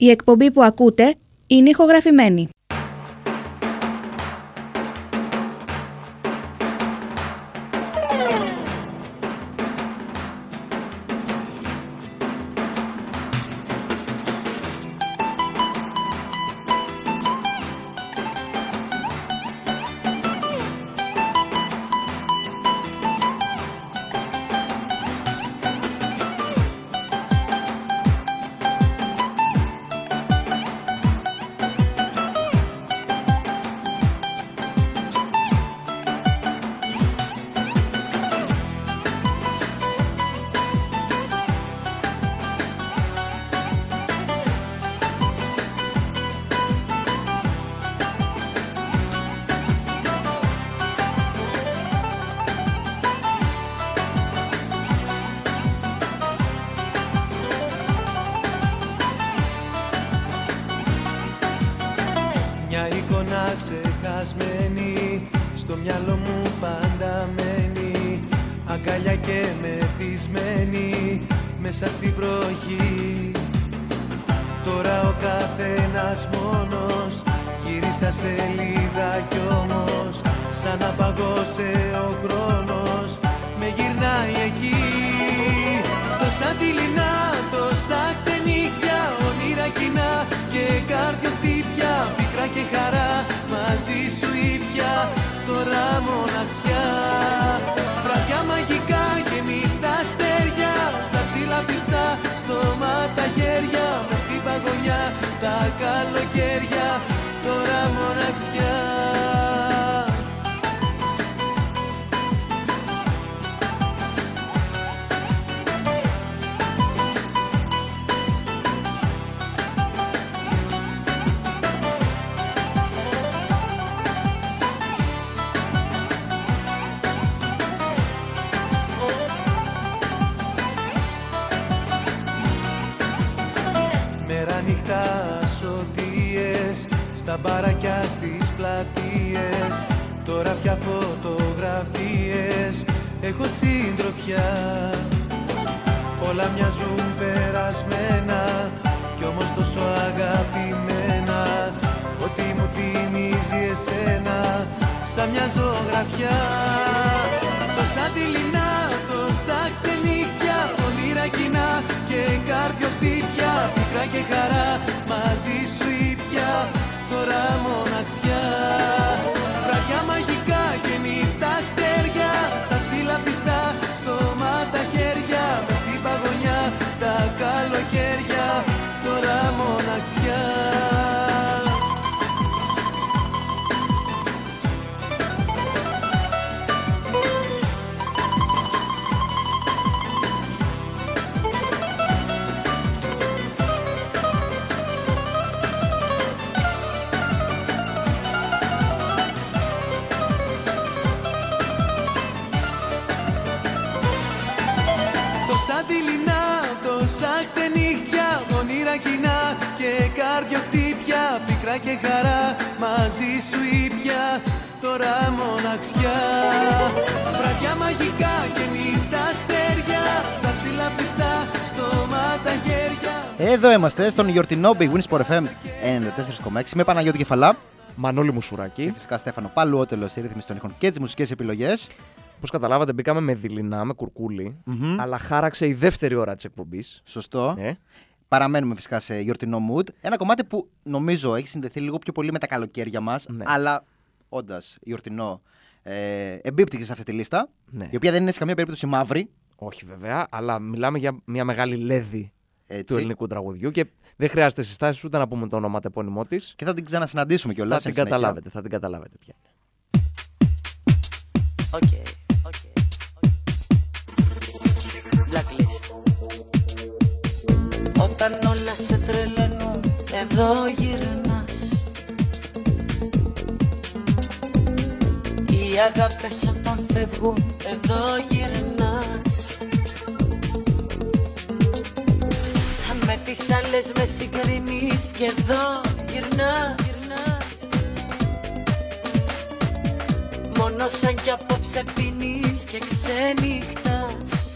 Η εκπομπή που ακούτε είναι ηχογραφημένη. Μέσα στη βροχή. Τώρα ο καθένας μόνος γύρισα σελίδα κι όμως. Σαν να παγώσε ο χρόνος με γυρνάει εκεί. Τόσα δειλινά, τόσα ξενύχια, όνειρα κοινά και καρδιοχτύπια Πίκρα και χαρά, μαζί σου ίδια, τώρα μοναξιά χέρια Μες στην παγωνιά, τα καλοκαίρια, τώρα μοναξιά ξενύχια Όνειρα κοινά και καρδιοχτύπια Πίκρα και χαρά μοναξιά Βραδιά μαγικά και στα αστέρια Στα ψηλά πιστά, στόμα τα χέρια Εδώ είμαστε στον γιορτινό Big Wins Sport FM 94,6 με Παναγιώτη Κεφαλά Μανώλη και Μουσουράκη. φυσικά Στέφανο Παλουότελος στη ρύθμιση των ήχων και τις μουσικές επιλογές. Όπως καταλάβατε, μπήκαμε με δειλινά, με κουρκούλι, αλλά χάραξε η δεύτερη ώρα της εκπομπής. Σωστό. Ε. Παραμένουμε φυσικά σε γιορτινό mood. Ένα κομμάτι που νομίζω έχει συνδεθεί λίγο πιο πολύ με τα καλοκαίρια μας, Ναι. αλλά όντας γιορτινό, ε, εμπίπτει και σε αυτή τη λίστα. Ναι. Η οποία δεν είναι σε καμία περίπτωση μαύρη. Όχι βέβαια, αλλά μιλάμε για μια μεγάλη λέδη Έτσι. του ελληνικού τραγουδιού και δεν χρειάζεται συστάσεις ούτε να πούμε το ονόματεπώνυμό της. Και θα την ξανασυναντήσουμε κιόλας. Θα την καταλάβετε, θα την καταλάβετε πια. Okay, okay, Blacklist. Όταν όλα σε τρελαίνουν, εδώ γυρνάς Οι αγάπες όταν φεύγουν, εδώ γυρνάς. Με τις άλλες με συγκρίνεις και εδώ γυρνάς. Μόνο σαν κι απόψε πίνεις και ξενυχτάς.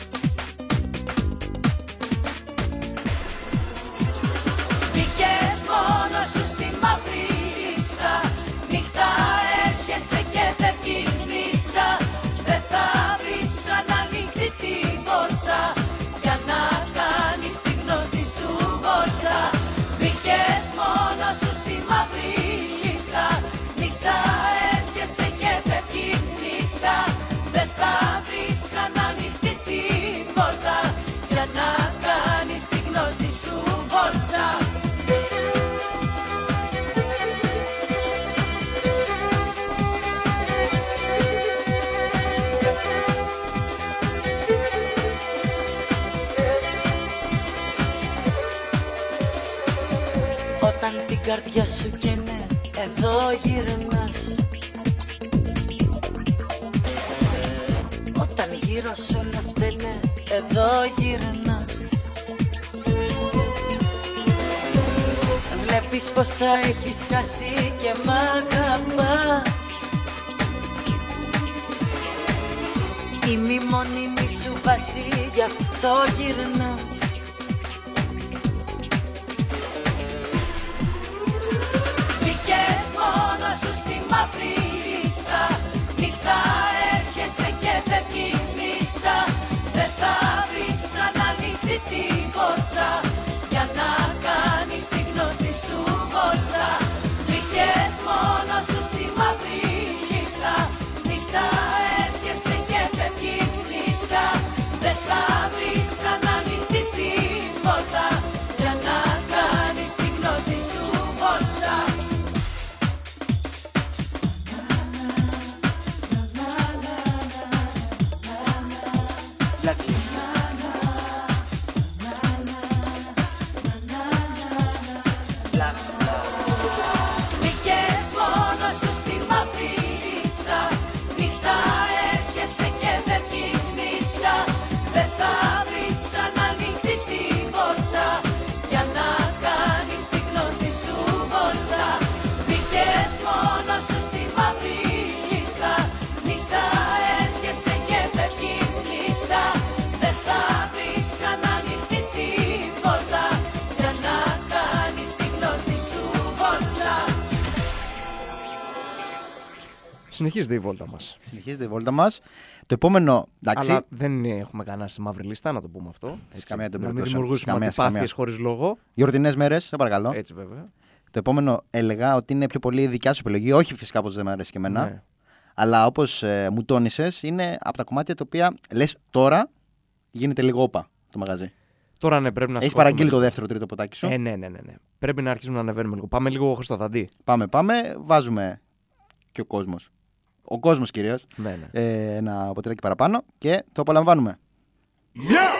Μπήκες Όταν την καρδιά σου καίνε εδώ γυρνάς. Όταν γύρω σου όλα φταίνε εδώ γυρνάς. Βλέπεις πόσα έχεις χάσει και μ' αγαπάς. Είμαι η μόνιμη σου βάση, γι' αυτό γυρνάς σου Συνεχίζεται η βόλτα μας. Συνεχίζεται η βόλτα μας. Το επόμενο. Εντάξει. Αλλά δεν έχουμε κανένα στη μαύρη λίστα, να το πούμε αυτό. Έτσι. καμία των να μην περιπτώσεων. δημιουργήσουμε Καμία, σε αντιπάθειες καμία. χωρίς λόγο. Γιορτινέ μέρες, σε παρακαλώ. Έτσι βέβαια. Το επόμενο έλεγα ότι είναι πιο πολύ δικιά σου επιλογή. Όχι φυσικά όπως δεν μου αρέσει και εμένα. Ναι. Αλλά όπως μου τόνισες, είναι από τα κομμάτια τα οποία λες τώρα γίνεται λίγο όπα το μαγαζί. Τώρα ναι, πρέπει να Έχεις σηκώσουμε παραγγείλει το λίγο. δεύτερο τρίτο ποτάκι σου; Ε, ναι, ναι, ναι, ναι. Πρέπει να αρχίσουμε να ανεβαίνουμε λίγο. Πάμε λίγο Χριστοδαντή. Πάμε, πάμε. Βάζουμε και ο κόσμος. Ο κόσμος κυρίως. Ναι, ναι. Ε, ένα ποτηράκι παραπάνω και το απολαμβάνουμε. Άμα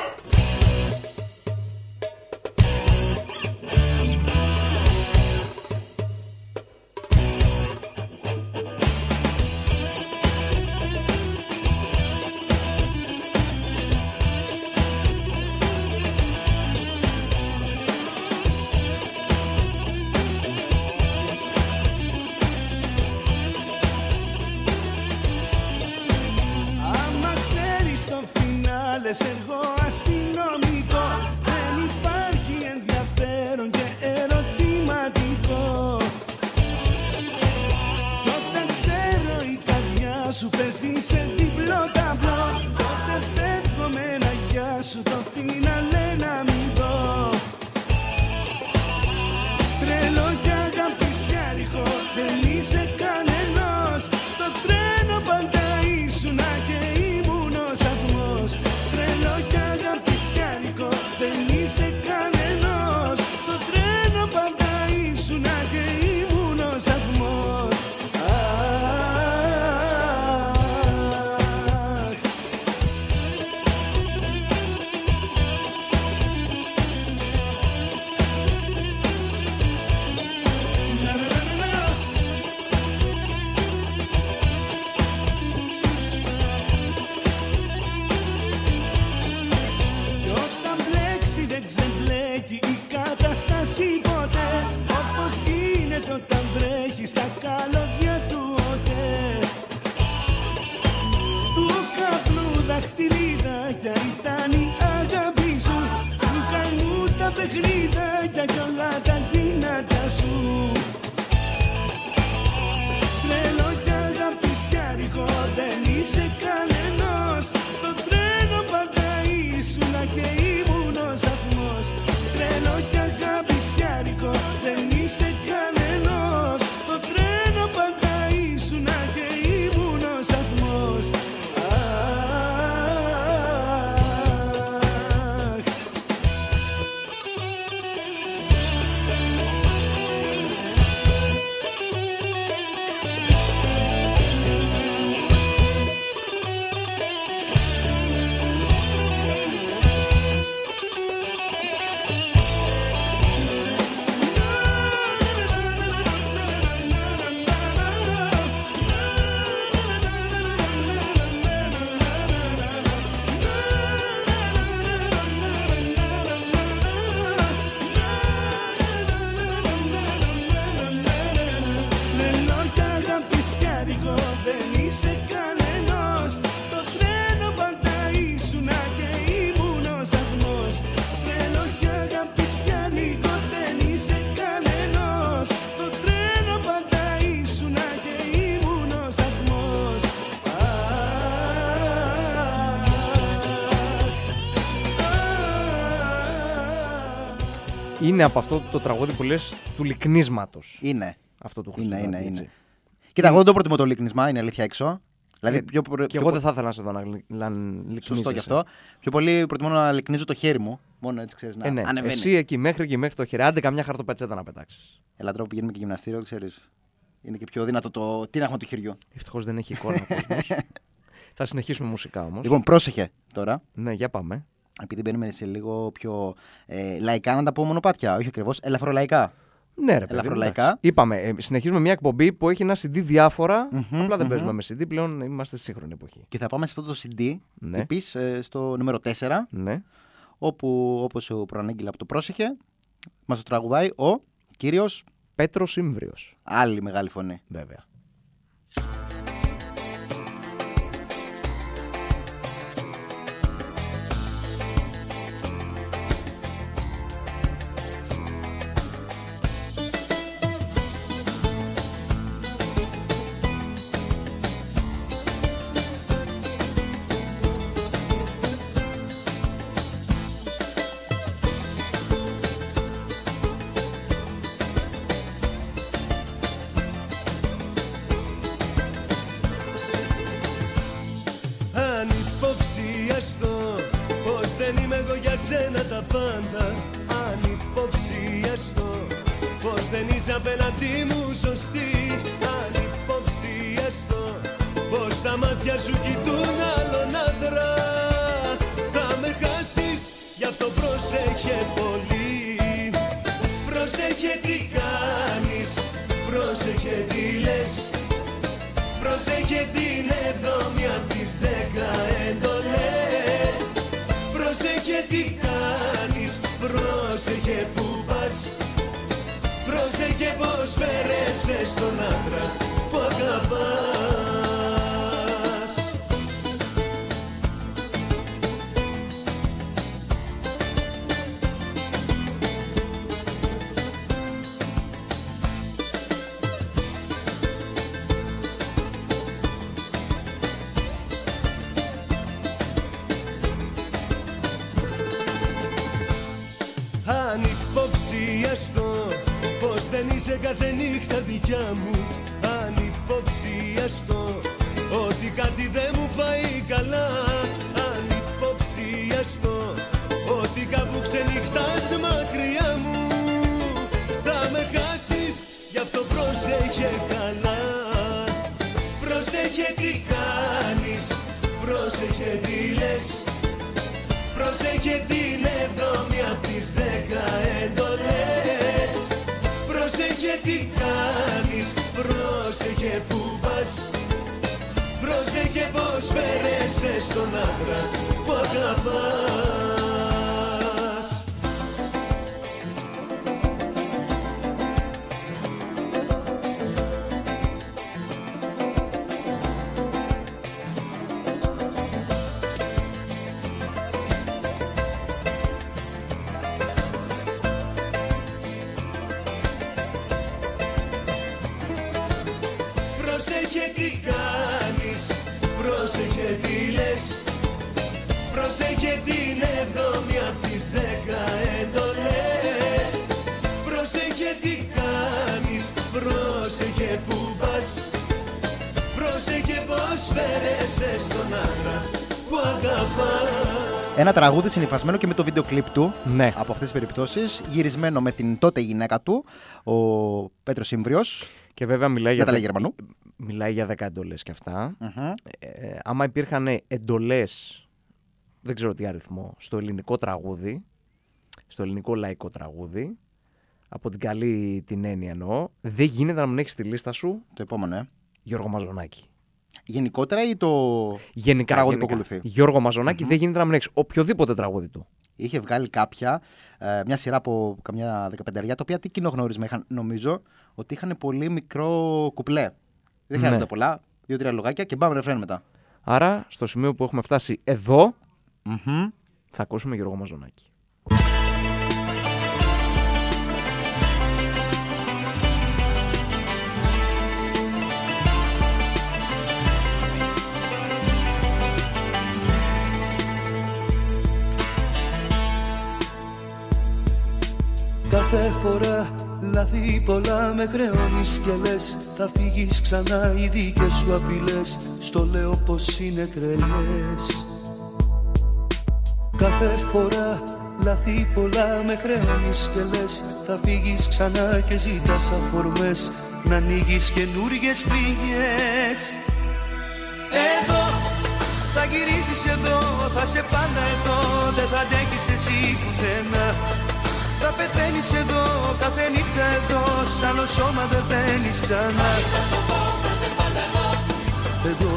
Είναι από αυτό το τραγούδι που λες του λυκνίσματος. Είναι. Αυτό του Είναι, Χριστοδουλάκη. είναι, έτσι. είναι. Κοίτα, εγώ δεν το προτιμώ το λίκνισμα, είναι αλήθεια έξω. Δηλαδή, Ε, πιο, προ- Και πιο εγώ πο- δεν θα ήθελα να σε δω να λυ- να λυκνίζεσαι. Σωστό κι αυτό. Πιο πολύ προτιμώ να λυκνίζω το χέρι μου. Μόνο έτσι ξέρεις να Ε, ναι. ανεβαίνει. Εσύ εκεί μέχρι και μέχρι το χέρι. Άντε καμιά χαρτοπετσέτα να πετάξεις. Ελά, τώρα που πηγαίνουμε και γυμναστήριο, ξέρεις. Είναι και πιο δυνατό το τίναγμα του χεριού. Ευτυχώς δεν έχει εικόνα ο κόσμος. *laughs* Θα συνεχίσουμε μουσικά όμως. Λοιπόν, πρόσεχε τώρα. Ναι, για πάμε. Επειδή μπαίνουμε σε λίγο πιο ε, λαϊκά, να τα πω μονοπάτια. Όχι ακριβώς, ελαφρολαϊκά. Ναι, ρε παιδί. μου, Ελαφρολαϊκά. εντάξει. Είπαμε, ε, συνεχίζουμε μια εκπομπή που έχει ένα CD διάφορα. Μμμ, Απλά δεν μμμ. παίζουμε με CD, πλέον είμαστε στη σύγχρονη εποχή. Και θα πάμε σε αυτό το CD, Ναι. τι πεις, ε, στο νούμερο 4, Ναι. όπου όπως σου προανήγγειλα από το πρόσεχε, μας το τραγουδάει ο κύριος Πέτρος Σύμβριο. άλλη μεγάλη φωνή. Βέβαια. Πρόσεχε τι λες. Πρόσεχε την εβδόμη απ' τις δέκα εντολές. Πρόσεχε τι κάνεις, πρόσεχε που πας. Πρόσεχε πως φέρεσαι στον άντρα που αγαπάς Ένα τραγούδι συνυφασμένο και με το βίντεο κλιπ του Ναι. από αυτές τις περιπτώσεις, γυρισμένο με την τότε γυναίκα του, ο Πέτρος Σύμβριος. Και βέβαια μιλάει για, τα λέει δε- Γερμανού. μιλάει για 10 εντολές και αυτά. Μμμ. Ε, άμα υπήρχαν εντολές, δεν ξέρω τι αριθμό, στο ελληνικό τραγούδι, στο ελληνικό λαϊκό τραγούδι, από την καλή την έννοια εννοώ, δεν γίνεται να μην έχεις στη λίστα σου Το επόμενο, ε. Γιώργο Μαζονάκη. Γενικότερα ή το Γενικά, τραγούδι γενικά. που ακολουθεί; Γιώργο Μαζονάκη δεν γίνεται να μην έχεις οποιοδήποτε τραγούδι του. Είχε βγάλει κάποια, ε, μια σειρά από καμιά δεκαπενταριά, τα οποία τι κοινό γνώρισμα είχαν. Νομίζω ότι είχαν πολύ μικρό κουπλέ. Δεν χρειάζονται Ναι. πολλά, δύο-τρία λογάκια και πάμε ρεφρέν μετά. Άρα, στο σημείο που έχουμε φτάσει εδώ, Μμμ. θα ακούσουμε Γιώργο Μαζονάκη. Κάθε Λάθη πολλά με χρεώνεις και λες Θα φύγεις ξανά οι δικές σου απειλές. Στο λέω πως είναι τρελές. Κάθε φορά λάθη πολλά με χρεώνεις και λες Θα φύγεις ξανά και ζητάς αφορμές. Να ανοίγεις καινούργιες πληγές. Εδώ θα γυρίσεις εδώ, θα σε πάντα εδώ. Δεν θα αντέχεις εσύ πουθενά Θα πεθαίνεις εδώ, κάθε νύχτα εδώ Σ' άλλο σώμα δεν μπαίνεις ξανά. Εδώ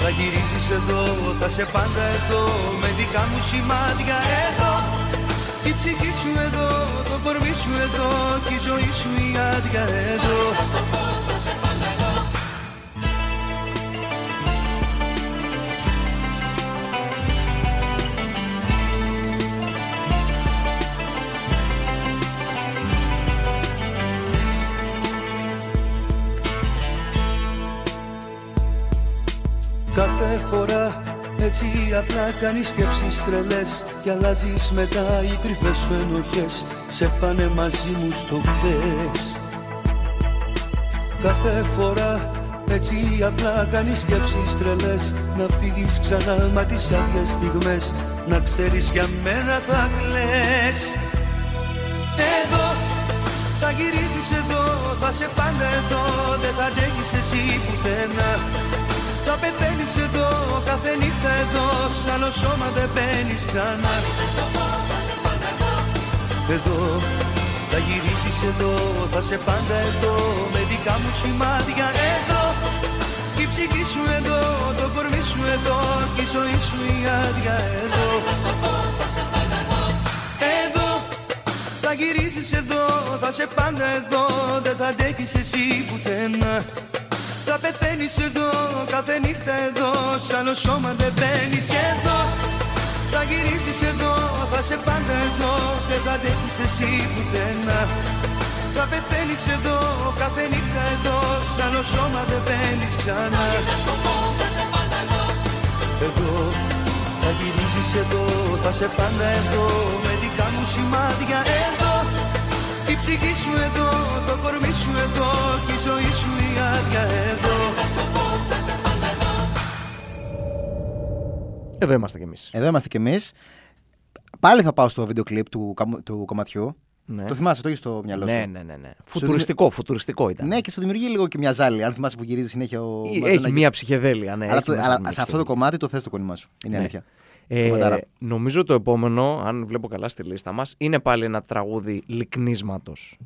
θα γυρίσεις εδώ, θα σε πάντα εδώ Με δικά μου σημάδια εδώ η ψυχή σου εδώ, το κορμί σου εδώ και η ζωή σου η άδεια εδώ Κάθε φορά. Έτσι απλά κάνεις σκέψεις τρελές Και αλλάζεις μετά οι κρυφές σου ενοχές. Σε πάνε μαζί μου στο χτες. Κάθε φορά έτσι απλά κάνεις σκέψεις τρελές. Να φύγεις ξανά μα τις άδειες στιγμές. Να ξέρεις για μένα θα κλαις. Εδώ θα γυρίζεις εδώ, θα σε πάντα εδώ. Δεν θα αντέχεις εσύ πουθενά θα πεθαίνεις εδώ, κάθε νύχτα εδώ Σ' άλλο σώμα δεν μπαίνεις ξανά. Εδώ θα γυρίσεις εδώ, θα σε πάντα εδώ Με δικά μου σημάδια εδώ. Η ψυχή σου εδώ, το κορμί σου εδώ Και η ζωή σου η άδεια εδώ. Εδώ θα γυρίσεις εδώ, θα σε πάντα εδώ Δεν θα αντέχεις εσύ πουθενά. θα πεθαίνεις εδώ, κάθε νύχτα εδώ Σ' άλλο σώμα δεν μπαίνεις εδώ. Θα γυρίσεις εδώ, θα σε πάντα εδώ Δεν θα αντέχεις εσύ πουθενά. Θα πεθαίνεις εδώ, κάθε νύχτα εδώ Σ' άλλο σώμα δεν μπαίνεις ξανά. Εδώ. Θα γυρίσεις εδώ, θα σε πάντα εδώ Με δικά μου σημάδια εδώ η ψυχή σου εδώ, το κορμί σου εδώ Και η ζωή σου η άδεια εδώ Εδώ είμαστε κι εμείς. Εδώ είμαστε κι εμείς. Πάλι θα πάω στο βίντεο κλιπ του, καμ- του κομματιού. Ναι. Το θυμάσαι, το έχεις στο μυαλό σου; Ναι, ναι, ναι, ναι. Φουτουριστικό, φουτουριστικό ήταν. Ναι, και σου δημιουργεί λίγο και μια ζάλη. Αν θυμάσαι που γυρίζει συνέχεια ο. Έχει Μαζονάκης. μία ψυχεδέλεια, ναι. αλλά έχει το- μέσα αλλά μια σε αυτό το ψυχεδέλεια. κομμάτι το θες το κολλήμά σου. Είναι Ναι. αλήθεια. Ε, Κομματάρα. νομίζω το επόμενο, αν βλέπω καλά στη λίστα μας, είναι πάλι ένα τραγούδι λικνίσματος.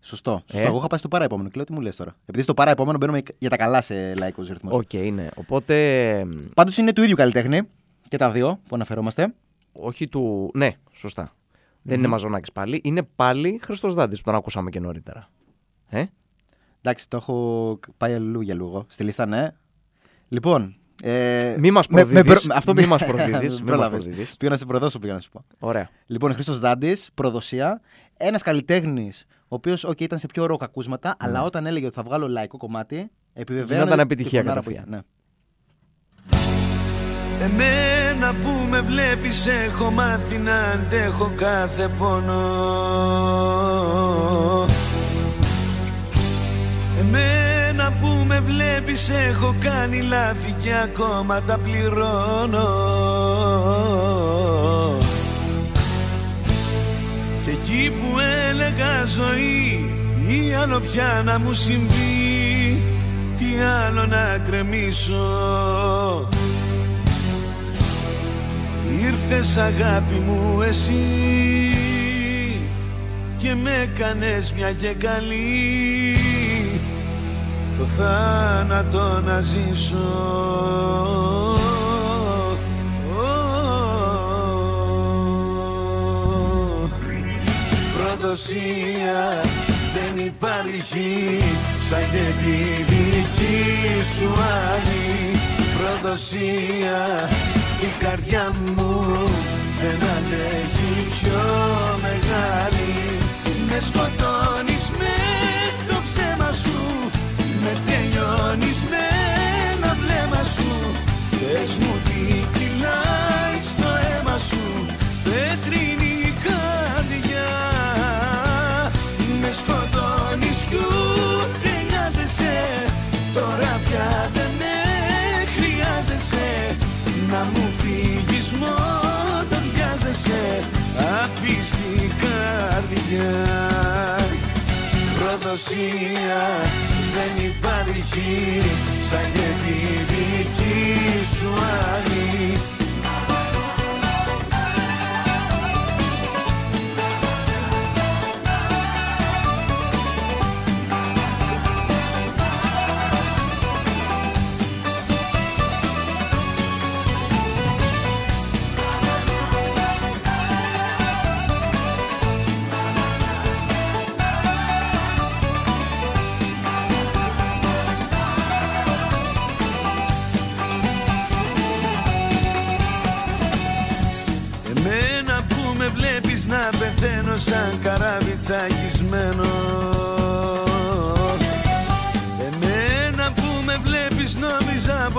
Σωστό. σωστό. Ε. Εγώ είχα πάει στο παραεπόμενο και λέω τι μου λες τώρα. Επειδή στο παραεπόμενο μπαίνουμε για τα καλά σε λαϊκό ρυθμό. Οκ, ναι. Οπότε, Πάντως είναι του ίδιου καλλιτέχνη και τα δύο που αναφερόμαστε. όχι του... Ναι, σωστά. Δεν είναι Μαζονάκης πάλι. Είναι πάλι Χρήστος Δάντης που τον ακούσαμε και νωρίτερα. Ε; Εντάξει, το έχω πάει αλλού για λίγο. Στη λίστα, ναι. Λοιπόν. Ε, Μη μας με- με προδίδεις, προ- αυτό μη πήγα- μας προδίδεις, μη μας Πρόλαβες. *laughs* προδίδεις. Πήγα να σε προδώσω, πήγα να σου πω. Ωραία. Λοιπόν, Χρήστος Δάντης, προδοσία. Ένας καλλιτέχνης, ο οποίος okay, ήταν σε πιο ροκ ακούσματα, αλλά όταν έλεγε ότι θα βγάλω λαϊκό κομμάτι, επιβεβαίωνε. Γινόταν τη επιτυχία φωνάρα που κατευθείαν. είχε. Ναι. Εμένα που με βλέπεις έχω μάθει να αντέχω κάθε πόνο Εμένα που με βλέπεις έχω κάνει λάθη και ακόμα τα πληρώνω. Και εκεί που έλεγα ζωή ή άλλο πια να μου συμβεί Τι άλλο να κρεμίσω Ήρθες αγάπη μου εσύ και με κάνες μια και καλή το θάνατο να ζήσω. Προδοσία δεν υπάρχει σαν και τη δική σου άλλη. Προδοσία η καρδιά μου δεν αντέχει πιο μεγάλη. Με σκοτώνεις με τελειώνεις με ένα βλέμμα σου. Πες μου τι κυλάει στο αίμα σου. Πέτρινη καρδιά. Με σκοτώνεις κι ούτε Τώρα πια δεν με χρειάζεσαι. Να μου φύγεις μόνο βιάζεσαι. Απ' καρδιά. Προδοσία δεν υπάρχει σαν και τη δική σου άλλη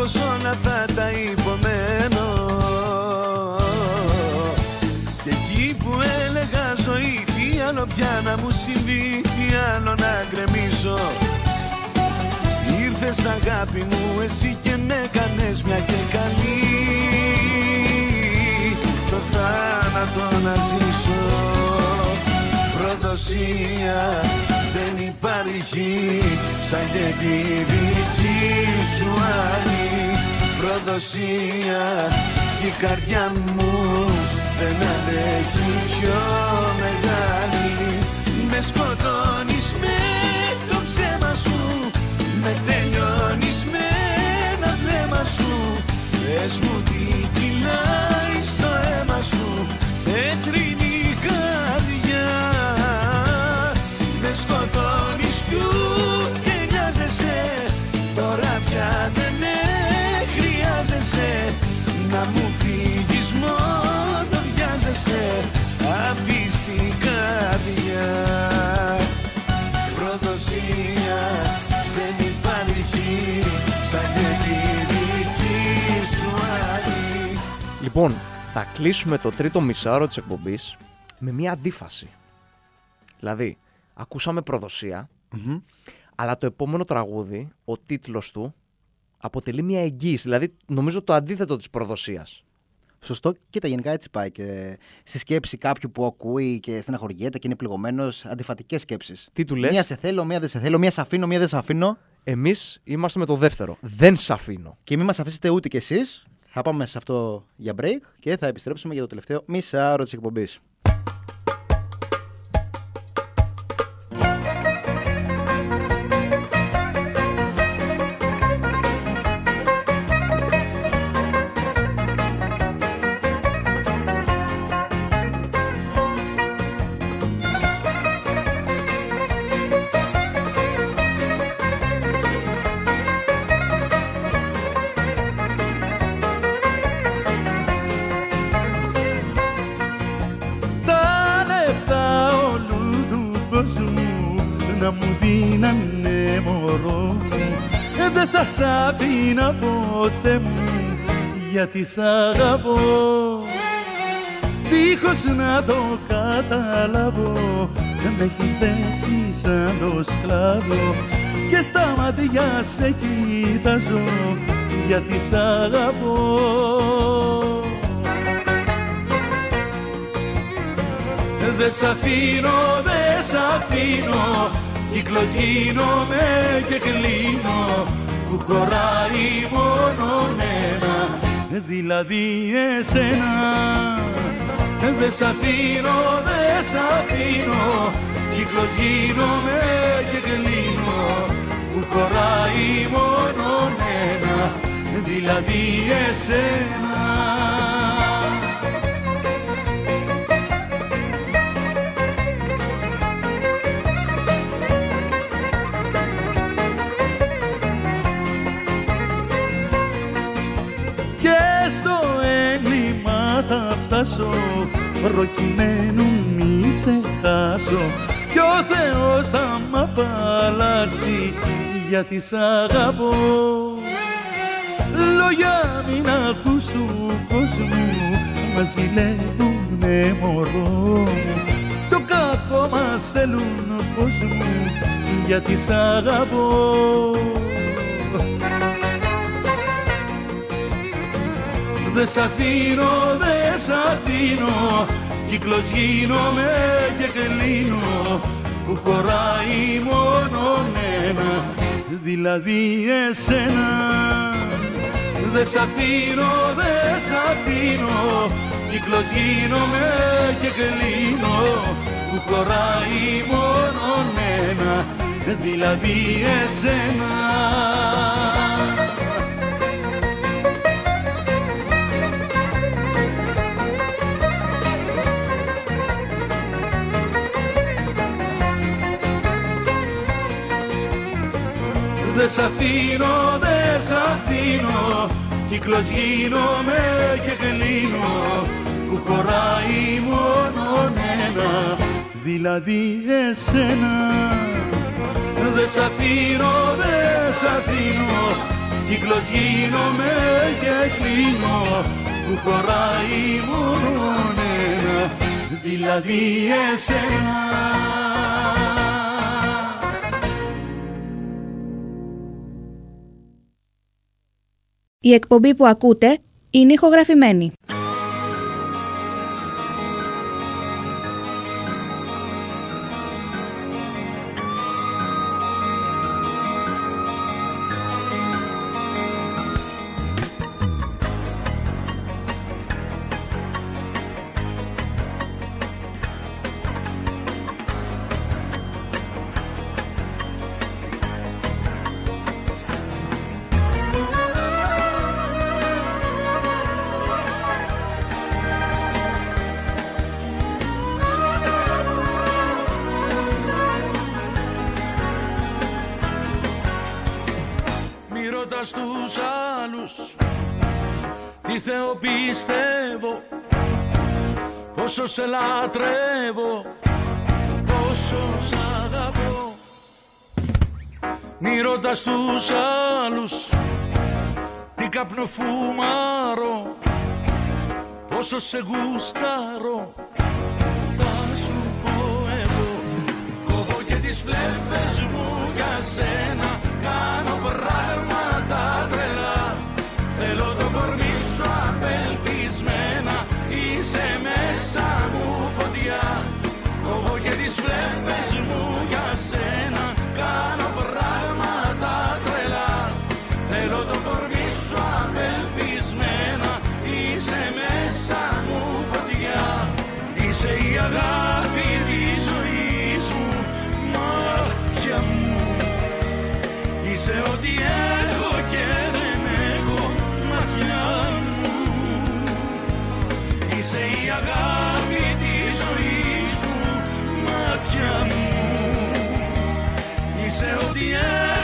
πως όλα θα τα υπομένω. Και εκεί που έλεγα ζωή τι άλλο πια να μου συμβεί τι άλλο να γκρεμίσω. Ήρθες αγάπη μου εσύ και με κάνες μια και καλή. Το θάνατο να ζήσω. Προδοσία δεν υπάρχει σαν και τη δική σου άλλη Προδοσία. Και η καρδιά μου δεν αντέχει πιο μεγάλη. Με σκοτώνεις με το ψέμα σου. Με τελειώνεις με ένα βλέμμα σου. Πες μου τι κυλάει στο αίμα σου. Πέτρινη καρδιά. Με σκοτώνεις μου φύγεις μόνο βιάζεσαι Απίστη καρδιά Προδοσία δεν υπάρχει σαν και τη δική σου άλλη. Λοιπόν, θα κλείσουμε το τρίτο μισάωρο της εκπομπής με μια αντίφαση. Δηλαδή, ακούσαμε προδοσία, αλλά το επόμενο τραγούδι, ο τίτλος του, αποτελεί μια εγγύηση. Δηλαδή, νομίζω το αντίθετο της προδοσίας. Σωστό. Κοίτα, γενικά έτσι πάει και στη σκέψη κάποιου που ακούει και στεναχωριέται και είναι πληγωμένος, αντιφατικές σκέψεις. Τι του λες; Μία σε θέλω, μία δεν σε θέλω, μία σε αφήνω, μία δεν σε αφήνω. Εμείς είμαστε με το δεύτερο. Δεν σ' αφήνω. Και μην μας αφήσετε ούτε κι εσείς. Θα πάμε σε αυτό για break και θα επιστρέψουμε για το τελευταίο μισάωρο της εκπομπής. Δεν θα σ' αφήνα ποτέ μου γιατί σ' αγαπώ. Δίχως να το καταλάβω με έχεις δέσει σαν το σκλάβο. Και στα μάτια σε κοιτάζω γιατί σ' αγαπώ. Δε σ' αφήνω, δε σ' αφήνω Κύκλος γίνομαι και κλείνω Που χωράει μόνο ένα. Δηλαδή εσένα. Δε σ' αφήνω, δε σ' αφήνω. Κύκλος γίνομαι και κλείνω. Που χωράει μόνο ένα. Δηλαδή εσένα θα φτάσω προκειμένου μη σε χάσω. Κι ο Θεός θα μ' απαλλάξει γιατί σ' αγαπώ. Λόγια μην ακούς του κόσμου μας ζηλεύουνε μωρό μου. Το κακό μας θέλουν φως μου γιατί σ' αγαπώ Δε σ' αφήνω, δε σ' αφήνω Κύκλος γίνομαι και κλείνω Που χωράει μόνο ένα Δηλαδή εσένα. Δε σ' αφήνω, δε σ' αφήνω Κύκλος γίνομαι και κλείνω Που χωράει μόνο ένα Δηλαδή εσένα Δες σ' αφήνω, δες σ' αφήνω Κύκλος γίνομαι και κλείνω Που χωράει μόνο ένα Δηλαδή εσένα. Δες σ' αφήνω, δες σ' αφήνω Κύκλος γίνομαι και κλείνω Που χωράει μόνο ένα Δηλαδή εσένα Η εκπομπή που ακούτε είναι ηχογραφημένη. Άλλους Τι Θεό πιστεύω Πόσο σε λατρεύω Πόσο σ' αγαπώ. Μη ρωτάς τους άλλους Τι καπνό φουμάρω Πόσο σε γουστάρω. Θα σου πω εγώ Κόβω και τις βλέπες μου για σένα Κάνω πράγματα βλέπες μου για σένα Κάνω πράγματα τρελά Θέλω το κορμί σου απελπισμένα Είσαι μέσα μου φωτιά Είσαι η αγάπη της ζωής μου Μάτια μου Είσαι ό,τι έχω και δεν έχω μάτια μου Είσαι η αγάπη Είσαι ό,τι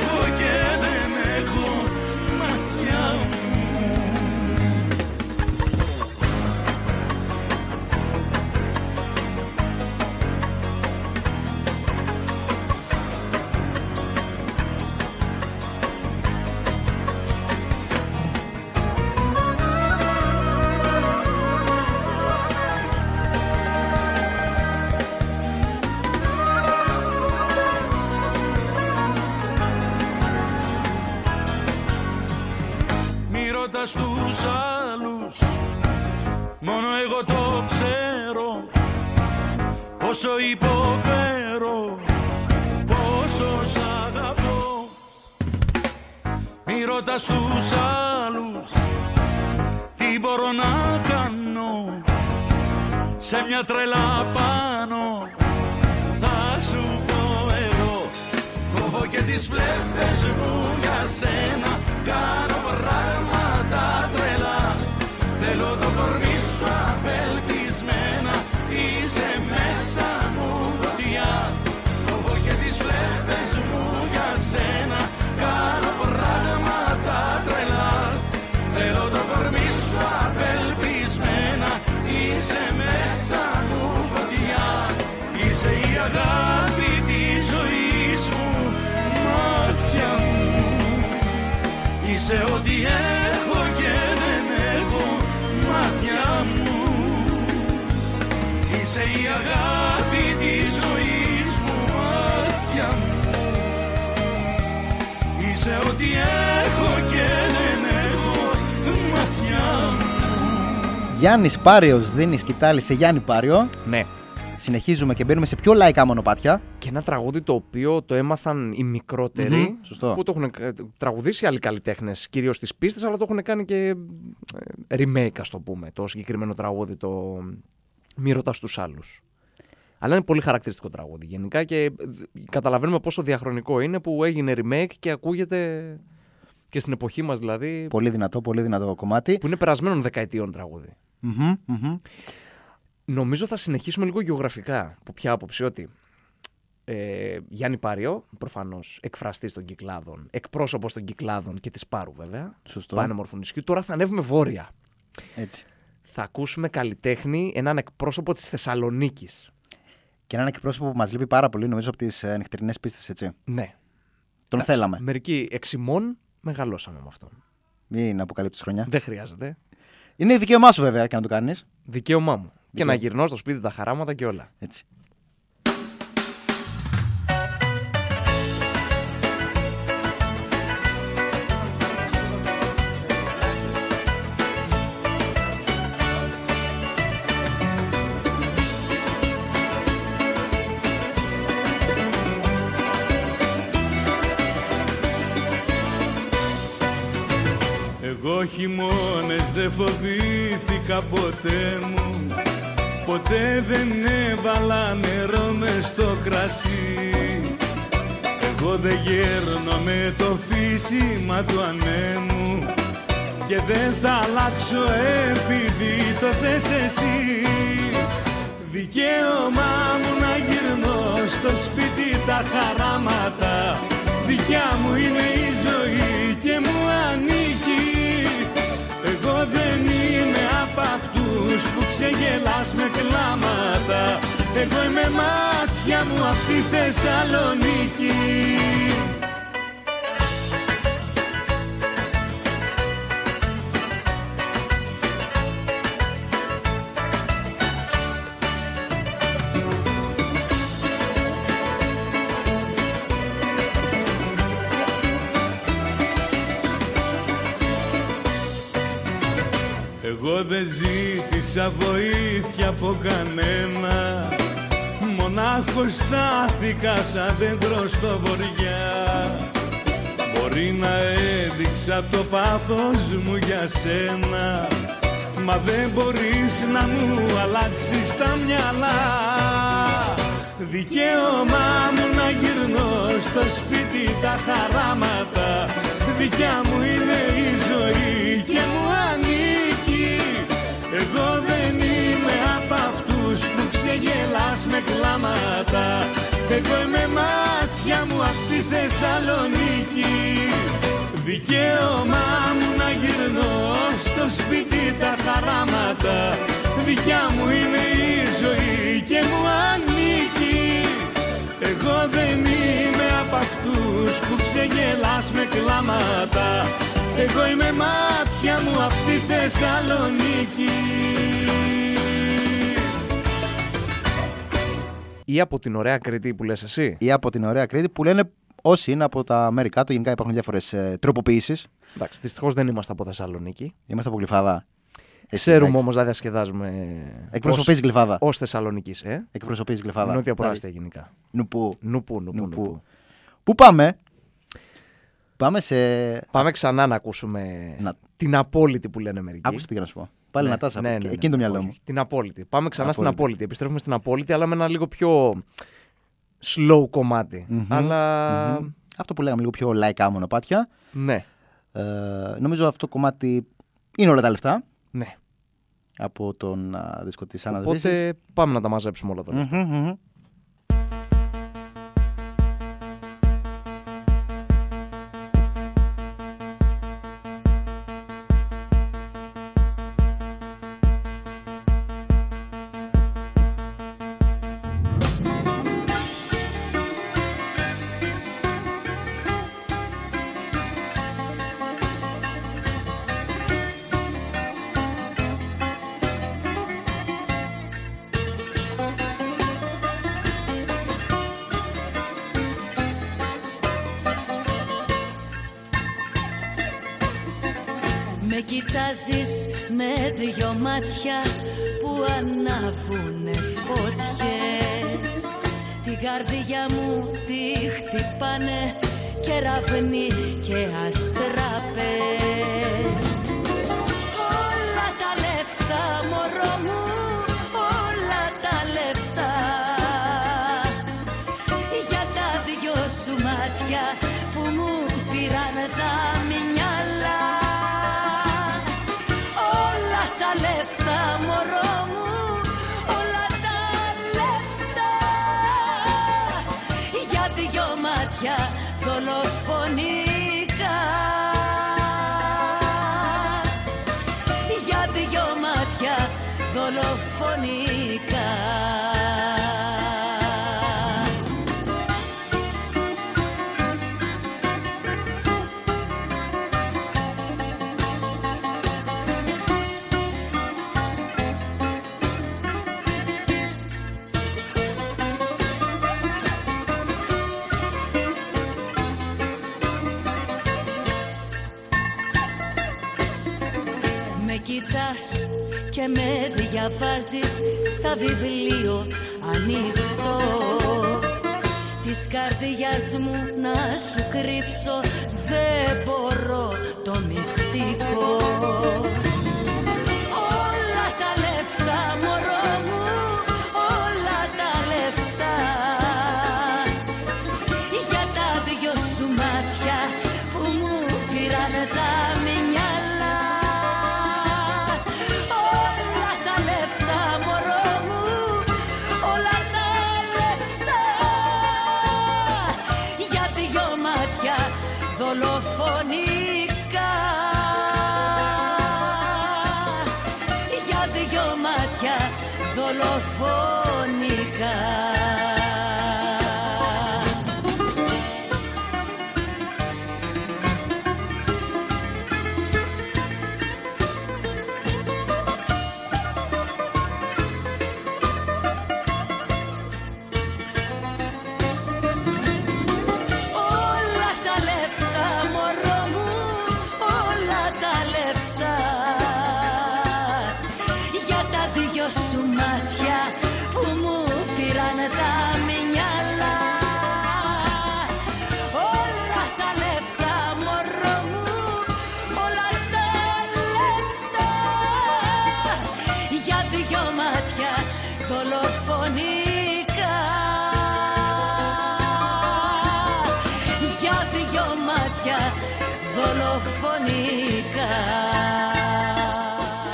τους άλλους. Μόνο εγώ το ξέρω. Πόσο υποφέρω Πόσο σ' αγαπώ. Μη ρωτάς τους άλλους Τι μπορώ να κάνω. Σε μια τρελά πάνω Θα σου πω εγώ. Κόβω και τις βλέπες μου για σένα. Κάνω πράγματα τρελά Θέλω το κορμί σου απελπισμένα. Είσαι μέσα μου φωτιά Κόβω και τις βλέπες μου για σένα. Κάνω πράγματα τρελά. Θέλω το κορμί σου απελπισμένα. Είσαι μέσα μου φωτιά Είσαι η αγάπη της ζωής μου Μάτια μου. Είσαι ό,τι Είσαι η αγάπη της ζωής μου μάτια μου Είσαι ό,τι έχω και δεν έχω μάτια μου Γιάννης Πάριος δίνει σκητάλη σε Γιάννη Πάριο. Ναι. Συνεχίζουμε και μπαίνουμε σε πιο λαϊκά μονοπάτια. Και ένα τραγούδι το οποίο το έμαθαν οι μικρότεροι. Μμμ, σωστό. Που το έχουν ε, τραγουδήσει άλλοι καλλιτέχνες, κυρίως στις πίστες, αλλά το έχουν κάνει και ε, remake, ας το πούμε. Το συγκεκριμένο τραγούδι, το Μη ρωτάς τους άλλους. Αλλά είναι πολύ χαρακτηριστικό τραγούδι γενικά και ε, καταλαβαίνουμε πόσο διαχρονικό είναι που έγινε remake και ακούγεται και στην εποχή μας δηλαδή. Πολύ δυνατό, πολύ δυνατό κομμάτι. Που είναι περασμένων δεκαετιών τραγούδι. Μμμ, μμμ. Νομίζω θα συνεχίσουμε λίγο γεωγραφικά. Από ποια άποψη ότι. Ε, Γιάννη Πάριο, προφανώς εκφραστής των κυκλάδων, εκπρόσωπος των κυκλάδων και της Πάρου βέβαια. Σωστό. Πάνεμορφου νησιού. Τώρα θα ανέβουμε βόρεια. Έτσι. Θα ακούσουμε καλλιτέχνη, έναν εκπρόσωπο της Θεσσαλονίκης. Και έναν εκπρόσωπο που μας λείπει πάρα πολύ, νομίζω, από τις ε, νυχτερινές πίστες, έτσι. Ναι. Τον θέλαμε. Μερικοί εξημών μεγαλώσαμε με αυτόν. Μην αποκαλύπτεις χρονιά. Δεν χρειάζεται. Είναι δικαίωμά σου, βέβαια, και να το κάνεις. Δικαίωμά μου. Και Δικαίωμα. να γυρνώ στο σπίτι τα χαράματα και όλα. Έτσι. Χειμώνες δεν φοβήθηκα ποτέ μου. Ποτέ δεν έβαλα νερό μες στο κρασί. Εγώ δεν γέρνω με το φύσιμα του ανέμου. Και δεν θα αλλάξω επειδή το θες εσύ. Δικαίωμά μου να γυρνώ στο σπίτι τα χαράματα. Δικιά μου είναι η ζωή και μου ανήκει είμαι από αυτούς που ξεγελάς με κλάματα. Εγώ είμαι μάτια μου απ' τη Θεσσαλονίκη δεν ζήτησα βοήθεια από κανένα. Μονάχος στάθηκα σαν δέντρο στο βοριά. Μπορεί να έδειξα το πάθος μου για σένα Μα δεν μπορείς να μου αλλάξεις τα μυαλά. Δικαίωμά μου να γυρνώ στο σπίτι τα χαράματα. Δικιά μου είναι η ζωή και μου ανήκει Εγώ δεν είμαι από αυτούς που ξεγελάς με κλάματα. Εγώ είμαι μάτια μου απ' τη Θεσσαλονίκη. Δικαίωμά μου να γυρνώ στο σπίτι τα χαράματα. Δικιά μου είναι η ζωή και μου ανήκει. Εγώ δεν είμαι από αυτούς που ξεγελάς με κλάματα Εγώ είμαι μάτια μου απ' τη Θεσσαλονίκη Ή από την ωραία Κρήτη που λες εσύ. Ή από την ωραία Κρήτη που λένε όσοι είναι από τα μέρη κάτω. Γενικά υπάρχουν διάφορες ε, τροποποιήσεις. Εντάξει, δυστυχώς δεν είμαστε από Θεσσαλονίκη. Είμαστε από Γλυφάδα. Εσύ, Ξέρουμε εντάξει. όμως να διασκεδάζουμε. Εκπροσωπείς Γλυφάδα. Ω Θεσσαλονίκης, ε. Εκπροσωπείς Γλυφάδα. Νότια προάστια γενικά. Νουπού. Νουπού, νουπού, Νουπού. νουπού. Πού πάμε; Πάμε σε. Πάμε ξανά να ακούσουμε Να- την απόλυτη που λένε μερικοί. Άκουσε τι πήγα να σου πω. Πάλι Ναι, να τάσα. ναι, ναι, ναι. Εκείνο το μυαλό Όχι, μου. Την απόλυτη. Πάμε ξανά στην Απόλυτη. απόλυτη. Επιστρέφουμε στην απόλυτη, αλλά με ένα λίγο πιο slow κομματι Μμμ, Αλλά. μμμ. Αυτό που λέγαμε λίγο πιο λαϊκά μονοπάτια. Ναι, Ε, νομίζω αυτό το κομμάτι είναι όλα τα λεφτά ναι. από τον α, δίσκο της Άννα Οπότε πάμε να τα μαζέψουμε όλα τώρα. Με κοιτάζεις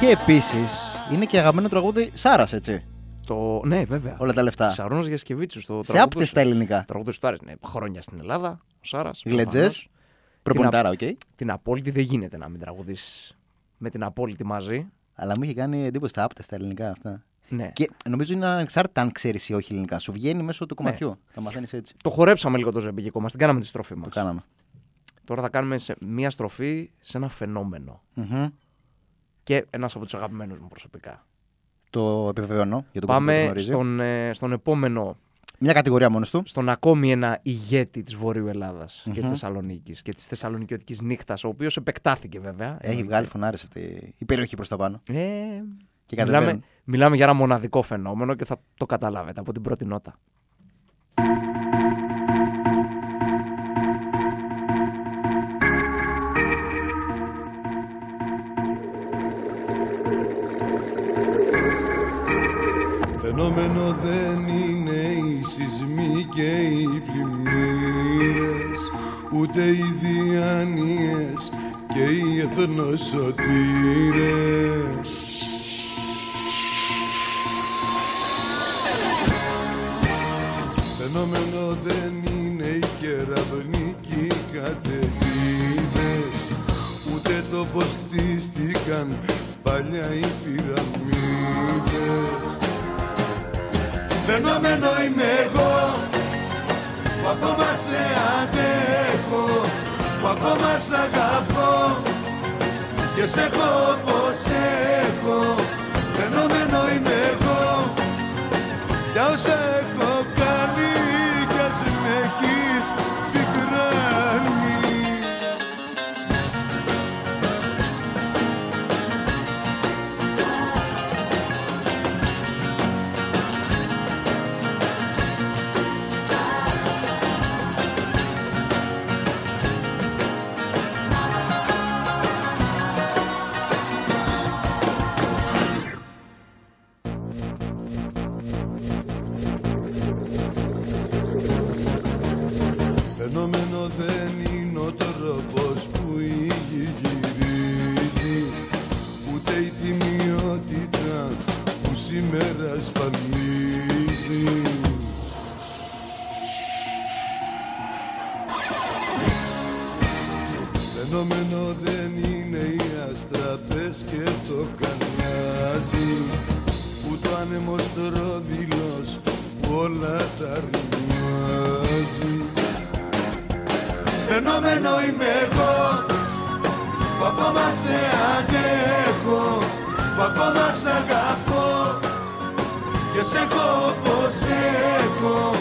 Και επίσης είναι και αγαπημένο τραγούδι Σάρας, έτσι. Το... Ναι, βέβαια. Όλα τα λεφτά. Σαρώνο Γιασκεβίτσου. Το Σε άπτες στα ελληνικά. Τραγούδι του Άρης. Ναι, χρόνια στην Ελλάδα. Ο Σάρας. Γλετζέ. Προπονητάρα, οκ. Την απόλυτη δεν γίνεται να μην τραγουδήσει με την απόλυτη μαζί. Αλλά μου είχε κάνει εντύπωση τα άπτες στα ελληνικά αυτά. Ναι. Και νομίζω είναι ανεξάρτητα αν ξέρεις ή όχι ελληνικά. Σου βγαίνει μέσω του κομματιού. Τα μαθαίνεις έτσι. Το χορέψαμε λίγο το ζεμπικικό μα. Την κάναμε τη στροφή μας. Το κάναμε. Τώρα θα κάνουμε σε μία στροφή σε ένα φαινόμενο. Μμμ. Και ένας από τους αγαπημένους μου προσωπικά. Το επιβεβαιώνω για τον κόσμο που το Πάμε γνωρίζει. στον, ε, στον επόμενο. Μια κατηγορία μόνος του. Στον ακόμη ένα ηγέτη της Βορείου Ελλάδας και Μμμ. τη Θεσσαλονίκης και της Θεσσαλονικιωτικής νύχτας, ο οποίος επεκτάθηκε βέβαια. Έχει βγάλει φωνάρες αυτή η περιοχή προς τα πάνω. Ε, Και μιλάμε, κατεβαίνουν. μιλάμε για ένα μοναδικό φαινόμενο και θα το καταλάβετε από την πρώτη νότα. Φαινόμενο δεν είναι οι σεισμοί και οι πλημμύρες Ούτε οι διάνοιες και οι εθνοσωτήρες. Φαινόμενο δεν είναι οι κεραυνοί και οι καταιγίδες Ούτε το πως χτίστηκαν παλιά οι πυραμίδες Φαινόμενο είμαι εγώ που ακόμα σε αντέχω που ακόμα σ' αγαπώ. Και σε έχω όπως έχω. Φαινόμενο είμαι εγώ για όσα που σήμερα σπανίζει Φαινόμενο δεν είναι οι αστραπές και το κανιάζει. Ούτε ο άνεμος τρόδιλος που όλα τα ρημάζει. Φαινόμενο είμαι εγώ. Που ακόμα σε αντέχω. Που ακόμα σ' αγαπώ. και σε έχω όπως έχω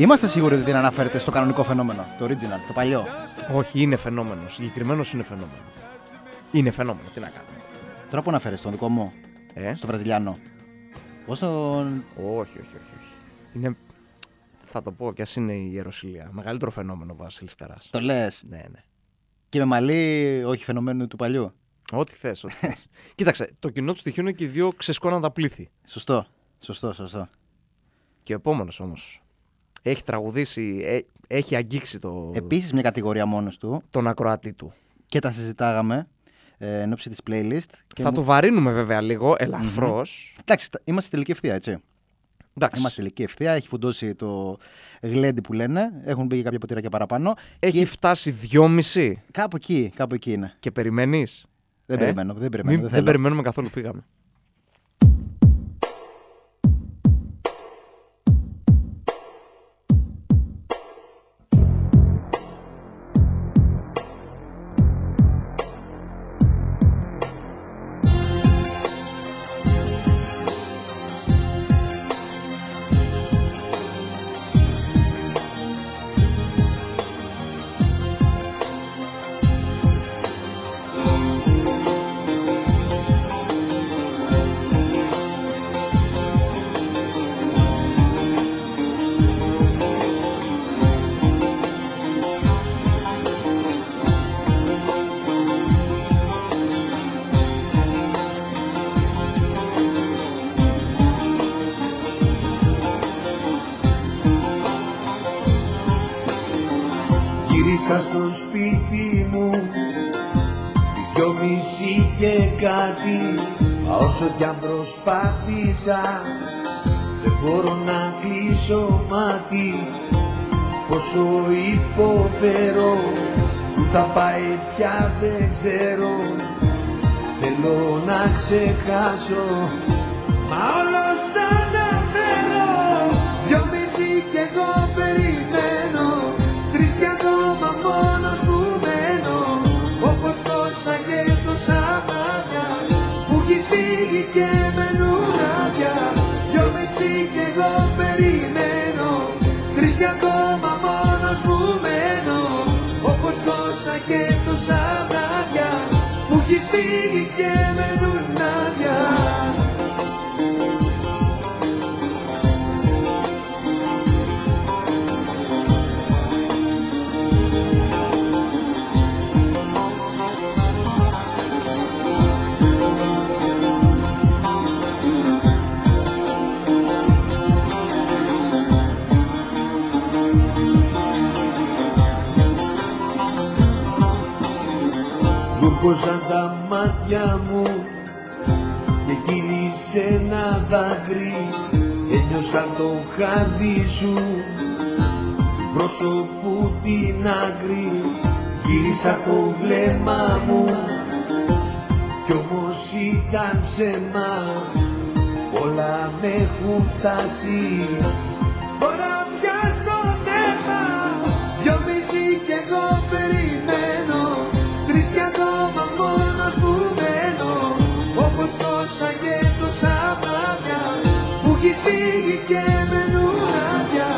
Είμαστε σίγουροι ότι δεν αναφέρεται στο κανονικό φαινόμενο, το original, το παλιό; Όχι, είναι φαινόμενο. Συγκεκριμένος είναι φαινόμενο. Είναι φαινόμενο, τι να κάνουμε. Τώρα που αναφέρεσαι, στον δικό μου, Ε; στο Βραζιλιάνο. Πώς τον. Όχι, όχι, όχι. όχι. Είναι. Θα το πω κι ας είναι η Ιεροσιλία. Μεγαλύτερο φαινόμενο ο Βασίλης Καράς. Το λες; Ναι, ναι. Και με μαλλί, όχι φαινομένου του παλιού; Ό,τι θες, ό,τι θες. *laughs* Κοίταξε, το κοινό του στοιχείο είναι και οι δύο ξεσκόναντα πλήθη. Σωστό. Σωστό, σωστό. Και ο επόμενος όμως. Έχει τραγουδήσει, ε, έχει αγγίξει το, Επίσης μια κατηγορία μόνος του τον ακροατή του. και τα συζητάγαμε ε, εν ώψη της playlist. Και Θα μου- το βαρύνουμε βέβαια λίγο, ελαφρώς. Εντάξει, τα- είμαστε στη τελική ευθεία, έτσι. Εντάξει. Είμαστε στη τελική ευθεία. Έχει φουντώσει το γλέντι που λένε. Έχουν μπει και κάποια ποτήρια παραπάνω. Έχει Και φτάσει δυόμιση κάπου εκεί, κάπου εκεί είναι. και περιμένεις; Δεν Ε; περιμένω, δεν περιμένω. Μην, δεν δεν θέλω. περιμένουμε καθόλου, φύγαμε. Όσο κι αν προσπάθησα Δεν μπορώ να κλείσω μάτι. Πόσο υποφέρω Που θα πάει πια δεν ξέρω. Θέλω να ξεχάσω Μα όλο σαν να φέρω Δυο μισή κι εγώ και μένουν άδεια Δυο μισή κι εγώ περιμένω. Τρεις κι ακόμα μόνος που μένω. Όπως τόσα και τόσα βράδια Που έχεις φύγει και μένουν άδεια Βούρκωσαν τα μάτια μου και κύλησε ένα δάκρυ. Ένιωσα το χάδι σου στο πρόσωπο την άκρη. Γύρισα το βλέμμα μου κι όμως ήταν ψέμα. Όλα με έχουν φτάσει Που έχεις φύγει και μένουν άδεια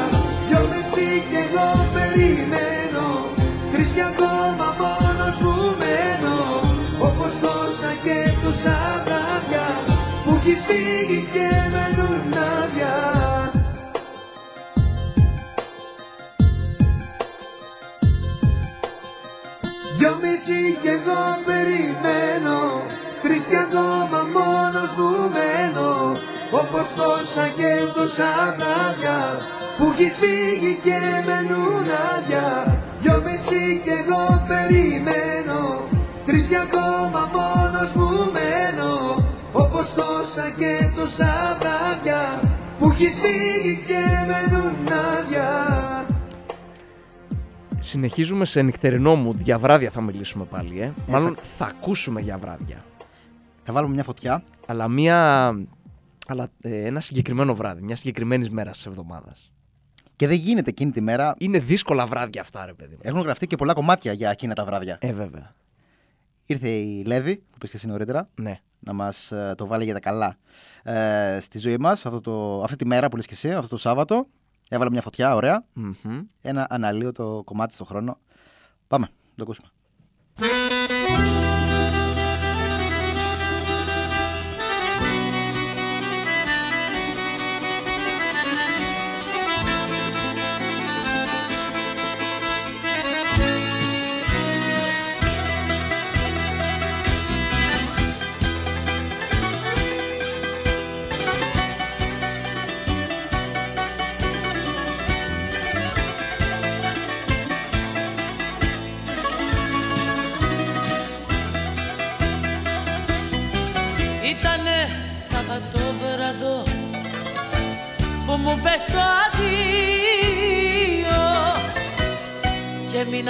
Δυο μισή κι εγώ περιμένω. Τρεις κι ακόμα μόνος μου μένω Όπως τόσα και τόσα βράδια Που έχεις φύγει και μένουν άδεια Δυο μισή κι εγώ περιμένω Τρεις κι ακόμα μόνος μου μένω Όπως τόσα και τόσα βράδια Που έχεις φύγει και μένουν άδεια Δυο μισή κι εγώ περιμένω Τρεις κι ακόμα μόνος μου μένω Όπως τόσα και τόσα βράδια Που έχεις φύγει και μένουν άδεια Συνεχίζουμε σε νυχτερινό mood. Για βράδια θα μιλήσουμε πάλι, ε. Μάλλον θα ακούσουμε για βράδια. Θα βάλουμε μια φωτιά. Αλλά μία. Αλλά ε, ένα συγκεκριμένο βράδυ, μια συγκεκριμένης μέρας της εβδομάδας. Και δεν γίνεται εκείνη τη μέρα. Είναι δύσκολα βράδια αυτά, ρε παιδί μου. Έχουν γραφτεί και πολλά κομμάτια για εκείνα τα βράδια. Ε, βέβαια. Ήρθε η Λέβη, που είπε και εσύ νωρίτερα, Ναι. να μας το βάλει για τα καλά ε, στη ζωή μας αυτή τη μέρα που λες και εσύ, αυτό το Σάββατο. Έβαλα μια φωτιά, ωραία. Μμμ. Ένα αναλύωτο κομμάτι στον χρόνο. Πάμε, να το ακούσουμε.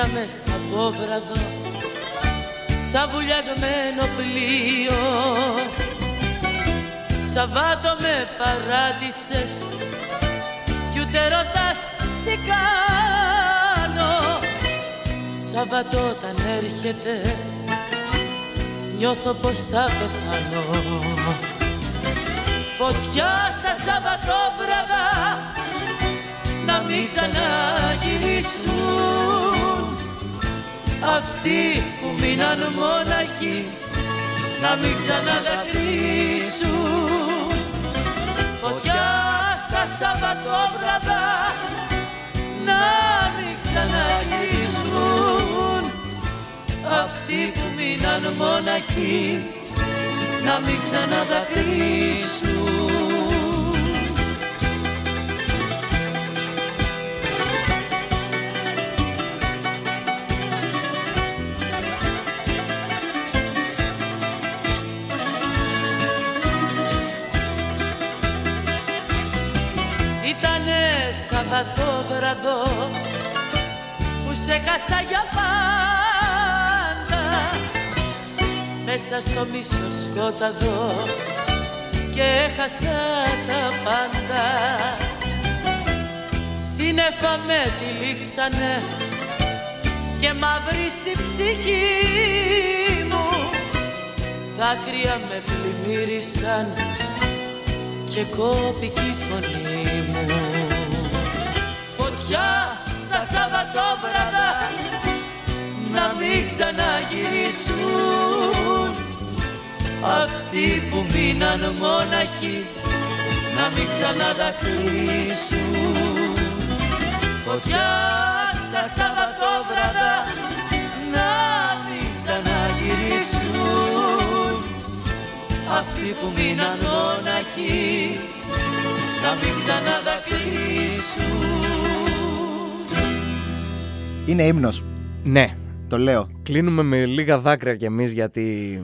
Και μείνα μες στα πόβραδο σαν βουλιαγμένο πλοίο. Σαββάτο με παράτησες κι ούτε ρωτάς τι κάνω. Σαββατό όταν έρχεται νιώθω πως θα πεθάνω. Φωτιά στα Σαββατόβραδα να μην ξαναγυρίσουν Αυτοί που μείναν μόναχοι να μην ξαναδακρύσουν Φωτιά στα Σαββατόβραδα να μην ξαναγυρίσουν. Αυτοί που μείναν μόναχοι να μην ξαναδακρύσουν Σαββατόβραδο που σε χάσα για πάντα. Μέσα στο μίσο σκόταδο και έχασα τα πάντα. Σύννεφα με τυλίξανε και μαύρισε η ψυχή μου. Δάκρυα με πλημμύρισαν. Και κόπηκε η φωνή μου Φωτιά στα Σαββατόβραδα να μην ξαναγυρίσουν. Αυτοί που μείναν μόναχοι να μην ξαναδακρύσουν Φωτιά στα Σαββατόβραδα να μην ξαναγυρίσουν. Αυτοί που μείναν μόναχοι να μην ξαναδακρύσουν Είναι ύμνος. Ναι. Το λέω. Κλείνουμε με λίγα δάκρυα κι εμείς γιατί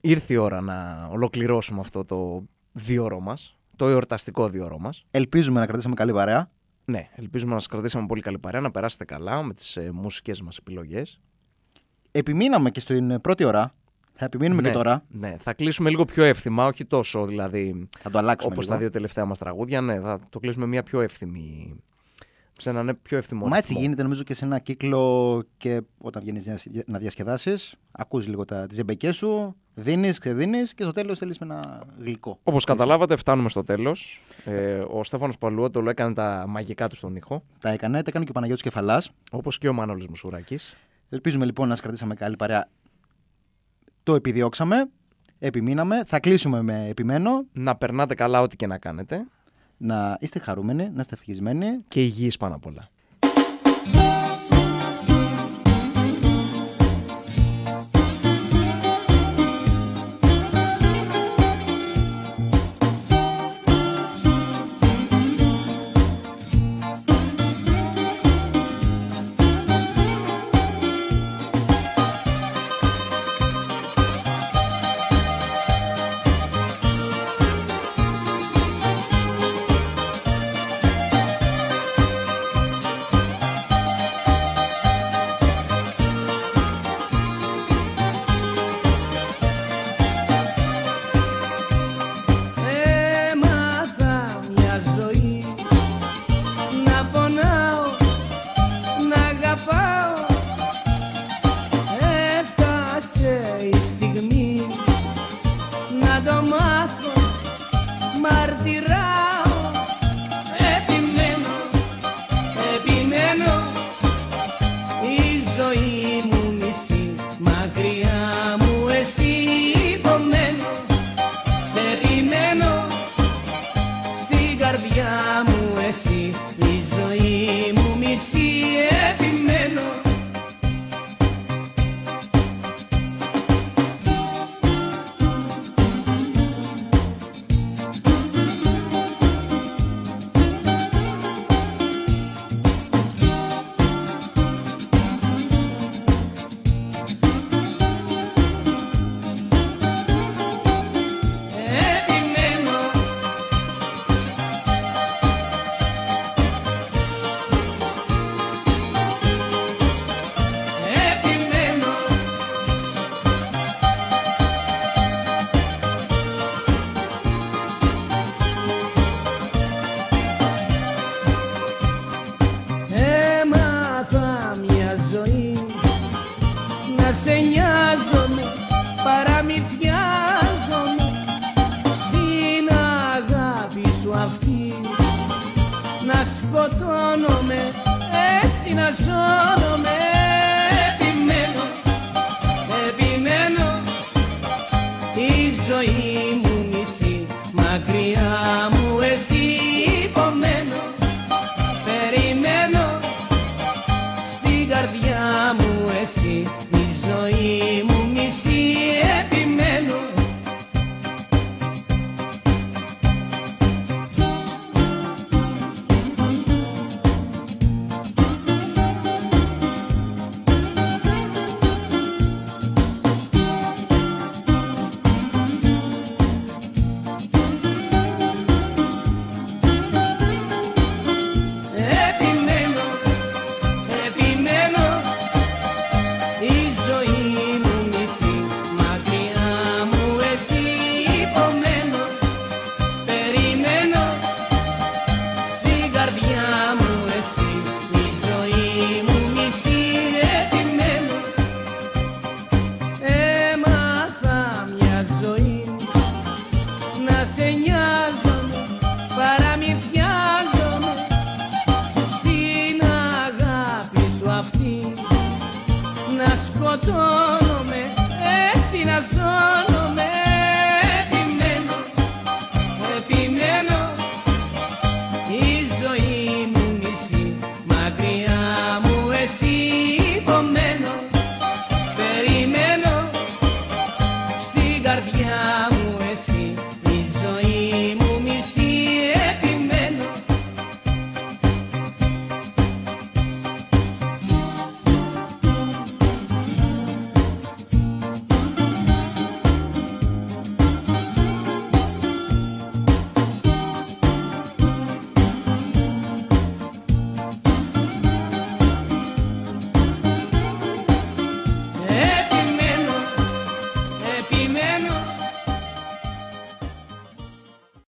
ήρθε η ώρα να ολοκληρώσουμε αυτό το διόρο μας, το εορταστικό διόρο μας. Ελπίζουμε να κρατήσαμε καλή παρέα. Ναι, ελπίζουμε να σας κρατήσαμε πολύ καλή παρέα, να περάσετε καλά με τις ε, μουσικές μας επιλογές. Επιμείναμε και στην πρώτη ώρα Θα επιμείνουμε ναι, και τώρα. Ναι, θα κλείσουμε λίγο πιο εύθυμα, όχι τόσο δηλαδή. Θα το αλλάξουμε. Όπως λίγο. τα δύο τελευταία μας τραγούδια, ναι, θα το κλείσουμε μια πιο εύθυμη. Σε έναν πιο εύθυμο Μα έτσι ρυθμό. γίνεται νομίζω και σε ένα κύκλο και όταν βγαίνεις να διασκεδάσεις, ακούς λίγο τα, τις ζεμπεκές σου, δίνεις, ξεδίνεις και στο τέλος θέλεις με ένα γλυκό. Όπως καταλάβατε, φτάνουμε στο τέλος. Ε, ο Στέφανος Παλουότολο έκανε τα μαγικά του στον ήχο. Τα έκανε, τα έκανε και ο Παναγιώτης Κεφαλάς. Όπως και ο Μάνολης Μουσουράκης. Ελπίζουμε λοιπόν να σας κρατήσαμε καλή παρέα. Το επιδιώξαμε, επιμείναμε, θα κλείσουμε με επιμένω. Να περνάτε καλά ό,τι και να κάνετε. Να είστε χαρούμενοι, να είστε ευτυχισμένοι. Και υγιείς πάνω απ' όλα. Να